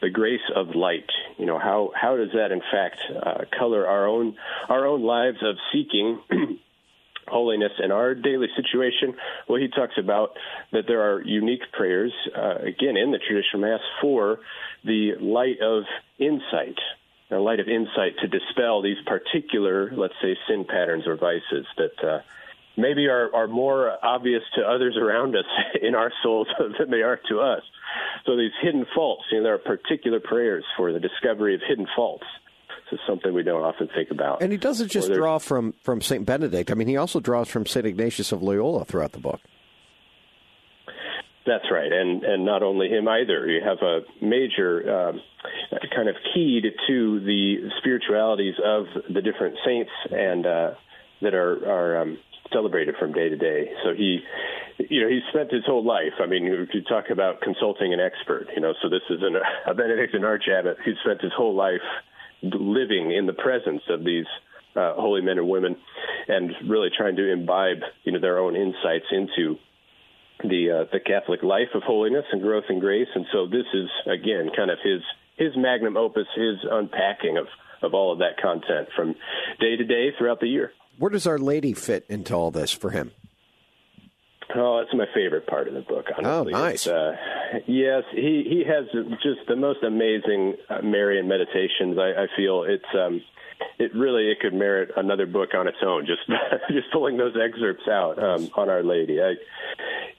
the grace of light. You know, how how does that in fact uh, color our own our own lives of seeking [CLEARS THROAT] holiness in our daily situation? Well, he talks about that there are unique prayers, uh, again, in the traditional Mass for the light of insight, the light of insight to dispel these particular, let's say, sin patterns or vices that. Uh, maybe are, are more obvious to others around us [LAUGHS] in our souls [LAUGHS] than they are to us. So these hidden faults, you know, there are particular prayers for the discovery of hidden faults is something we don't often think about. And he doesn't just draw from, from St. Benedict. I mean, he also draws from St. Ignatius of Loyola throughout the book. That's right, and and not only him either. You have a major um, kind of keyed to the spiritualities of the different saints and uh, that are are um, celebrated from day to day. So he, you know, he spent his whole life. I mean, if you talk about consulting an expert. You know, so this is an, a Benedictine archabbot. He spent his whole life living in the presence of these uh, holy men and women, and really trying to imbibe you know their own insights into the uh, the Catholic life of holiness and growth and grace. And so this is again kind of his his magnum opus, his unpacking of of all of that content from day to day throughout the year. Where does Our Lady fit into all this for him? Oh, that's my favorite part of the book. Honestly. Oh, nice. Uh, yes, he he has just the most amazing uh, Marian meditations. I, I feel it's um, it really it could merit another book on its own. Just [LAUGHS] just pulling those excerpts out um, on Our Lady. I,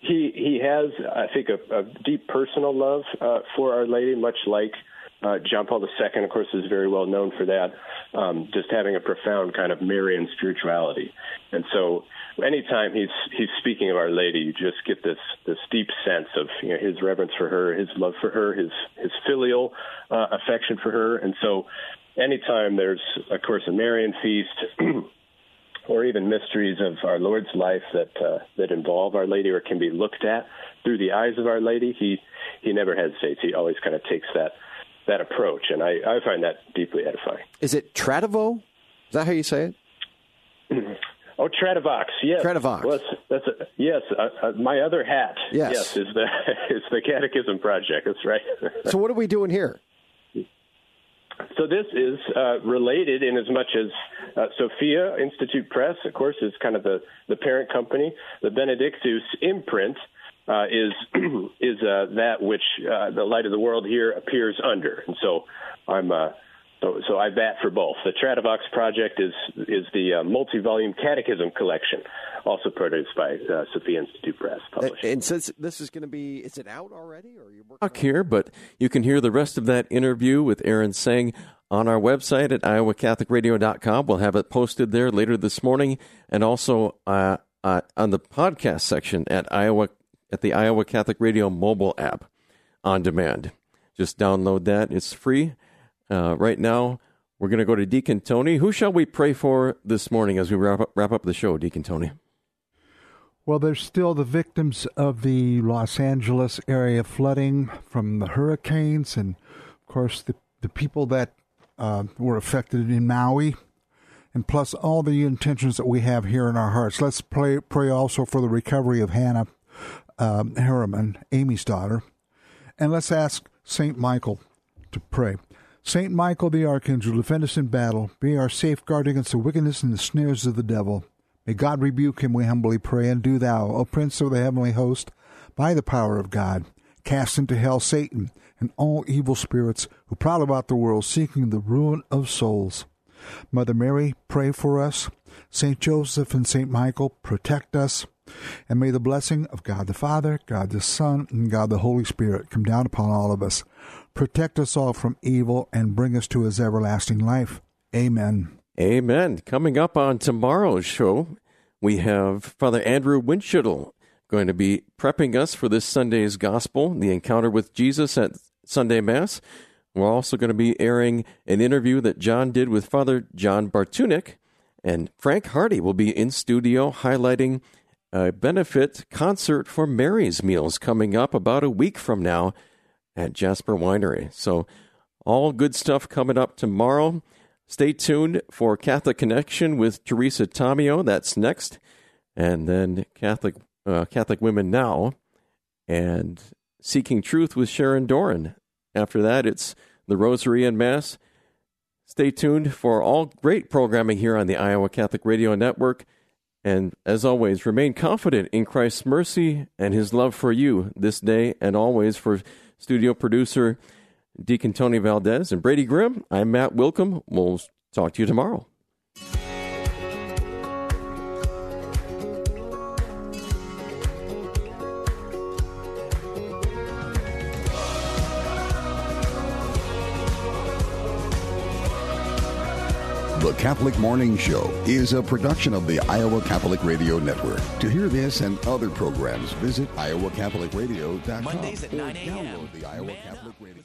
he he has I think a, a deep personal love uh, for Our Lady, much like. Uh, John Paul II, of course, is very well known for that, um, just having a profound kind of Marian spirituality. And so anytime he's he's speaking of Our Lady, you just get this this deep sense of you know, his reverence for her, his love for her, his his filial uh, affection for her, and so anytime there's of course a Marian feast. [CLEARS THROAT] or even mysteries of our Lord's life that uh, that involve Our Lady or can be looked at through the eyes of Our Lady, he he never hesitates. He always kind of takes that that approach, and I, I find that deeply edifying. Is it Tradivo? Is that how you say it? [CLEARS THROAT] Oh, Tradivox, yes. Tradivox. Well, that's, a, yes. Uh, uh, my other hat, yes. yes, is the [LAUGHS] is the Catechism Project. That's right. [LAUGHS] so, what are we doing here? so this is uh, related in as much as uh, Sophia Institute Press, of course, is kind of the, the parent company. The Benedictus imprint uh, is [CLEARS THROAT] is uh, that which uh, the light of the world here appears under, and so I'm uh, so, so I bat for both. The Tradivox project is is the uh, multi-volume catechism collection, also produced by uh, Sophia Institute Press. Published. And since this is going to be, is it out already, or you Talk here, but you can hear the rest of that interview with Aaron Seng on our website at iowacatholicradio.com. We'll have it posted there later this morning, and also uh, uh, on the podcast section at Iowa at the Iowa Catholic Radio mobile app on demand. Just download that; it's free. Uh, right now, we're going to go to Deacon Tony. Who shall we pray for this morning as we wrap up, wrap up the show, Deacon Tony? Well, there's still the victims of the Los Angeles area flooding from the hurricanes, and of course, the, the people that uh, were affected in Maui, and plus all the intentions that we have here in our hearts. Let's pray, pray also for the recovery of Hannah um, Harriman, Amy's daughter, and let's ask St. Michael to pray. Saint Michael the Archangel, defend us in battle. Be our safeguard against the wickedness and the snares of the devil. May God rebuke him, we humbly pray, and do thou, O Prince of the heavenly host, by the power of God, cast into hell Satan and all evil spirits who prowl about the world seeking the ruin of souls. Mother Mary, pray for us. Saint Joseph and Saint Michael, protect us. And may the blessing of God the Father, God the Son, and God the Holy Spirit come down upon all of us protect us all from evil, and bring us to his everlasting life. Amen. Amen. Coming up on tomorrow's show, we have Father Andrew Winchittle going to be prepping us for this Sunday's gospel, the encounter with Jesus at Sunday Mass. We're also going to be airing an interview that John did with Father John Bartunek, and Frank Hardy will be in studio highlighting a benefit concert for Mary's Meals coming up about a week from now at Jasper Winery. So, all good stuff coming up tomorrow. Stay tuned for Catholic Connection with Teresa Tomeo. That's next, and then Catholic uh, Catholic Women Now, and Seeking Truth with Sharon Doran. After that, it's the Rosary and Mass. Stay tuned for all great programming here on the Iowa Catholic Radio Network. And as always, remain confident in Christ's mercy and his love for you this day and always for studio producer Deacon Tony Valdez and Brady Grimm. I'm Matt Wilkham. We'll talk to you tomorrow. The Catholic Morning Show is a production of the Iowa Catholic Radio Network. To hear this and other programs, visit iowacatholicradio.com Mondays at 9 a.m. download the Iowa Catholic Radio.